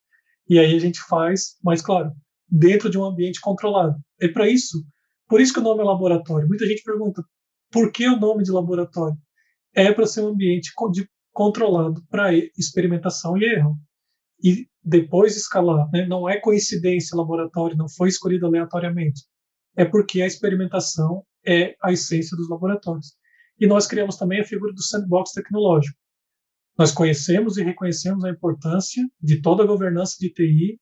E aí a gente faz, mas claro, dentro de um ambiente controlado. É para isso, por isso que o nome é laboratório. Muita gente pergunta, por que o nome de laboratório? É para ser um ambiente controlado para experimentação e erro. E depois escalar. Né? Não é coincidência laboratório, não foi escolhido aleatoriamente. É porque a experimentação é a essência dos laboratórios. E nós criamos também a figura do sandbox tecnológico. Nós conhecemos e reconhecemos a importância de toda a governança de TI,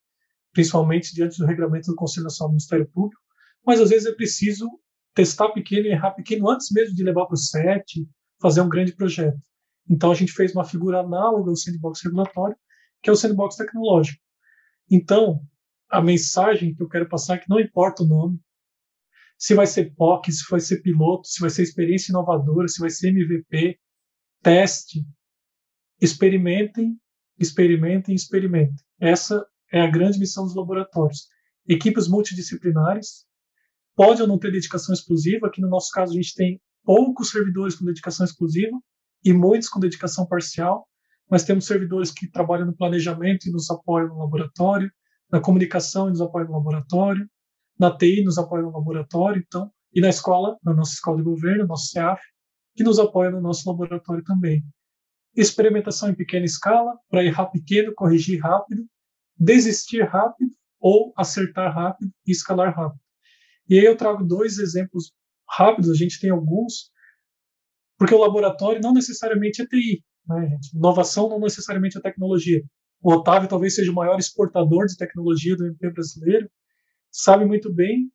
principalmente diante do regulamento do Conselho Nacional do Ministério Público, mas às vezes é preciso testar pequeno e errar pequeno antes mesmo de levar para o SET, fazer um grande projeto. Então a gente fez uma figura análoga ao sandbox regulatório, que é o sandbox tecnológico. Então, a mensagem que eu quero passar é que não importa o nome, se vai ser POC, se vai ser piloto, se vai ser experiência inovadora, se vai ser MVP, teste, experimentem, experimentem, experimentem. Essa é a grande missão dos laboratórios. Equipes multidisciplinares, pode ou não ter dedicação exclusiva, aqui no nosso caso a gente tem poucos servidores com dedicação exclusiva e muitos com dedicação parcial, mas temos servidores que trabalham no planejamento e nos apoiam no laboratório, na comunicação e nos apoiam no laboratório, na TI nos apoiam no laboratório, então, e na escola, na nossa escola de governo, nosso CEAF, que nos apoia no nosso laboratório também. Experimentação em pequena escala, para errar pequeno, corrigir rápido, desistir rápido ou acertar rápido e escalar rápido. E aí eu trago dois exemplos rápidos, a gente tem alguns, porque o laboratório não necessariamente é TI, né, gente? Inovação não necessariamente é tecnologia. O Otávio talvez seja o maior exportador de tecnologia do MP brasileiro, sabe muito bem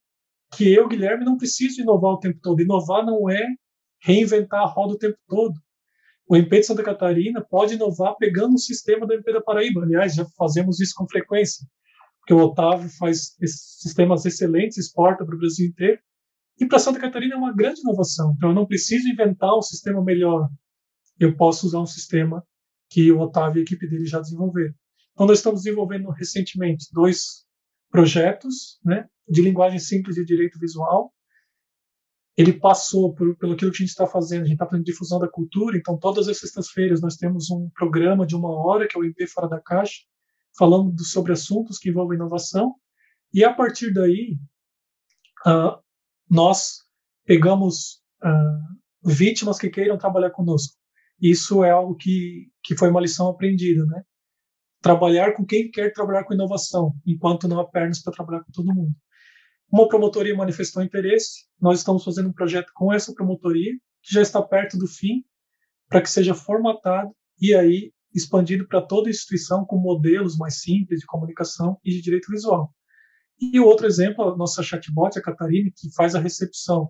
que eu, Guilherme, não preciso inovar o tempo todo. Inovar não é reinventar a roda o tempo todo. O MP de Santa Catarina pode inovar pegando um sistema do MP da Paraíba. Aliás, já fazemos isso com frequência, porque o Otávio faz sistemas excelentes, exporta para o Brasil inteiro. E para Santa Catarina é uma grande inovação. Então, eu não preciso inventar um sistema melhor eu posso usar um sistema que o Otávio e a equipe dele já desenvolveram. Então, nós estamos desenvolvendo recentemente dois projetos né, de linguagem simples de direito visual. Ele passou por, pelo que a gente está fazendo, a gente está fazendo difusão da cultura, então todas as sextas-feiras nós temos um programa de uma hora, que é o IP Fora da Caixa, falando sobre assuntos que envolvem inovação, e a partir daí uh, nós pegamos uh, vítimas que queiram trabalhar conosco isso é algo que, que foi uma lição aprendida, né? Trabalhar com quem quer trabalhar com inovação, enquanto não há pernas para trabalhar com todo mundo. Uma promotoria manifestou interesse, nós estamos fazendo um projeto com essa promotoria, que já está perto do fim, para que seja formatado e aí expandido para toda a instituição com modelos mais simples de comunicação e de direito visual. E o outro exemplo, a nossa chatbot, a Catarina, que faz a recepção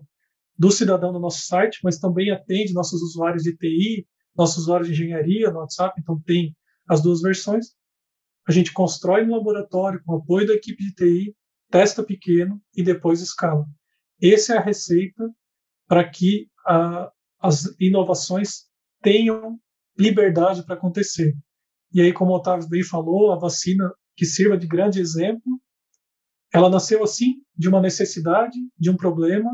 do cidadão no nosso site, mas também atende nossos usuários de TI, nosso usuário de engenharia no WhatsApp, então tem as duas versões. A gente constrói no laboratório com apoio da equipe de TI, testa pequeno e depois escala. Essa é a receita para que a, as inovações tenham liberdade para acontecer. E aí, como o Otávio bem falou, a vacina que sirva de grande exemplo, ela nasceu assim, de uma necessidade, de um problema,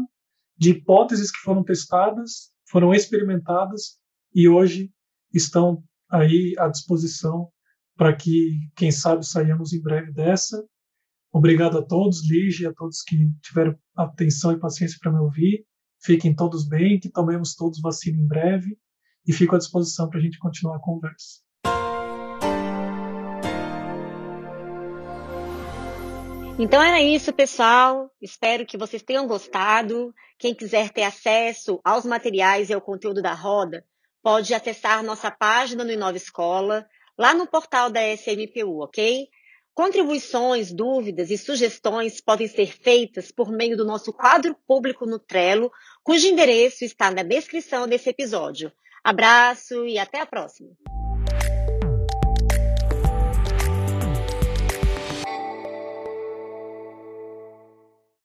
de hipóteses que foram testadas, foram experimentadas e hoje estão aí à disposição para que, quem sabe, saiamos em breve dessa. Obrigado a todos, Lige, a todos que tiveram atenção e paciência para me ouvir. Fiquem todos bem, que tomemos todos vacina em breve e fico à disposição para a gente continuar a conversa. Então era isso, pessoal. Espero que vocês tenham gostado. Quem quiser ter acesso aos materiais e ao conteúdo da roda, pode acessar nossa página no Inova Escola, lá no portal da SMPU, ok? Contribuições, dúvidas e sugestões podem ser feitas por meio do nosso quadro público no Trello, cujo endereço está na descrição desse episódio. Abraço e até a próxima!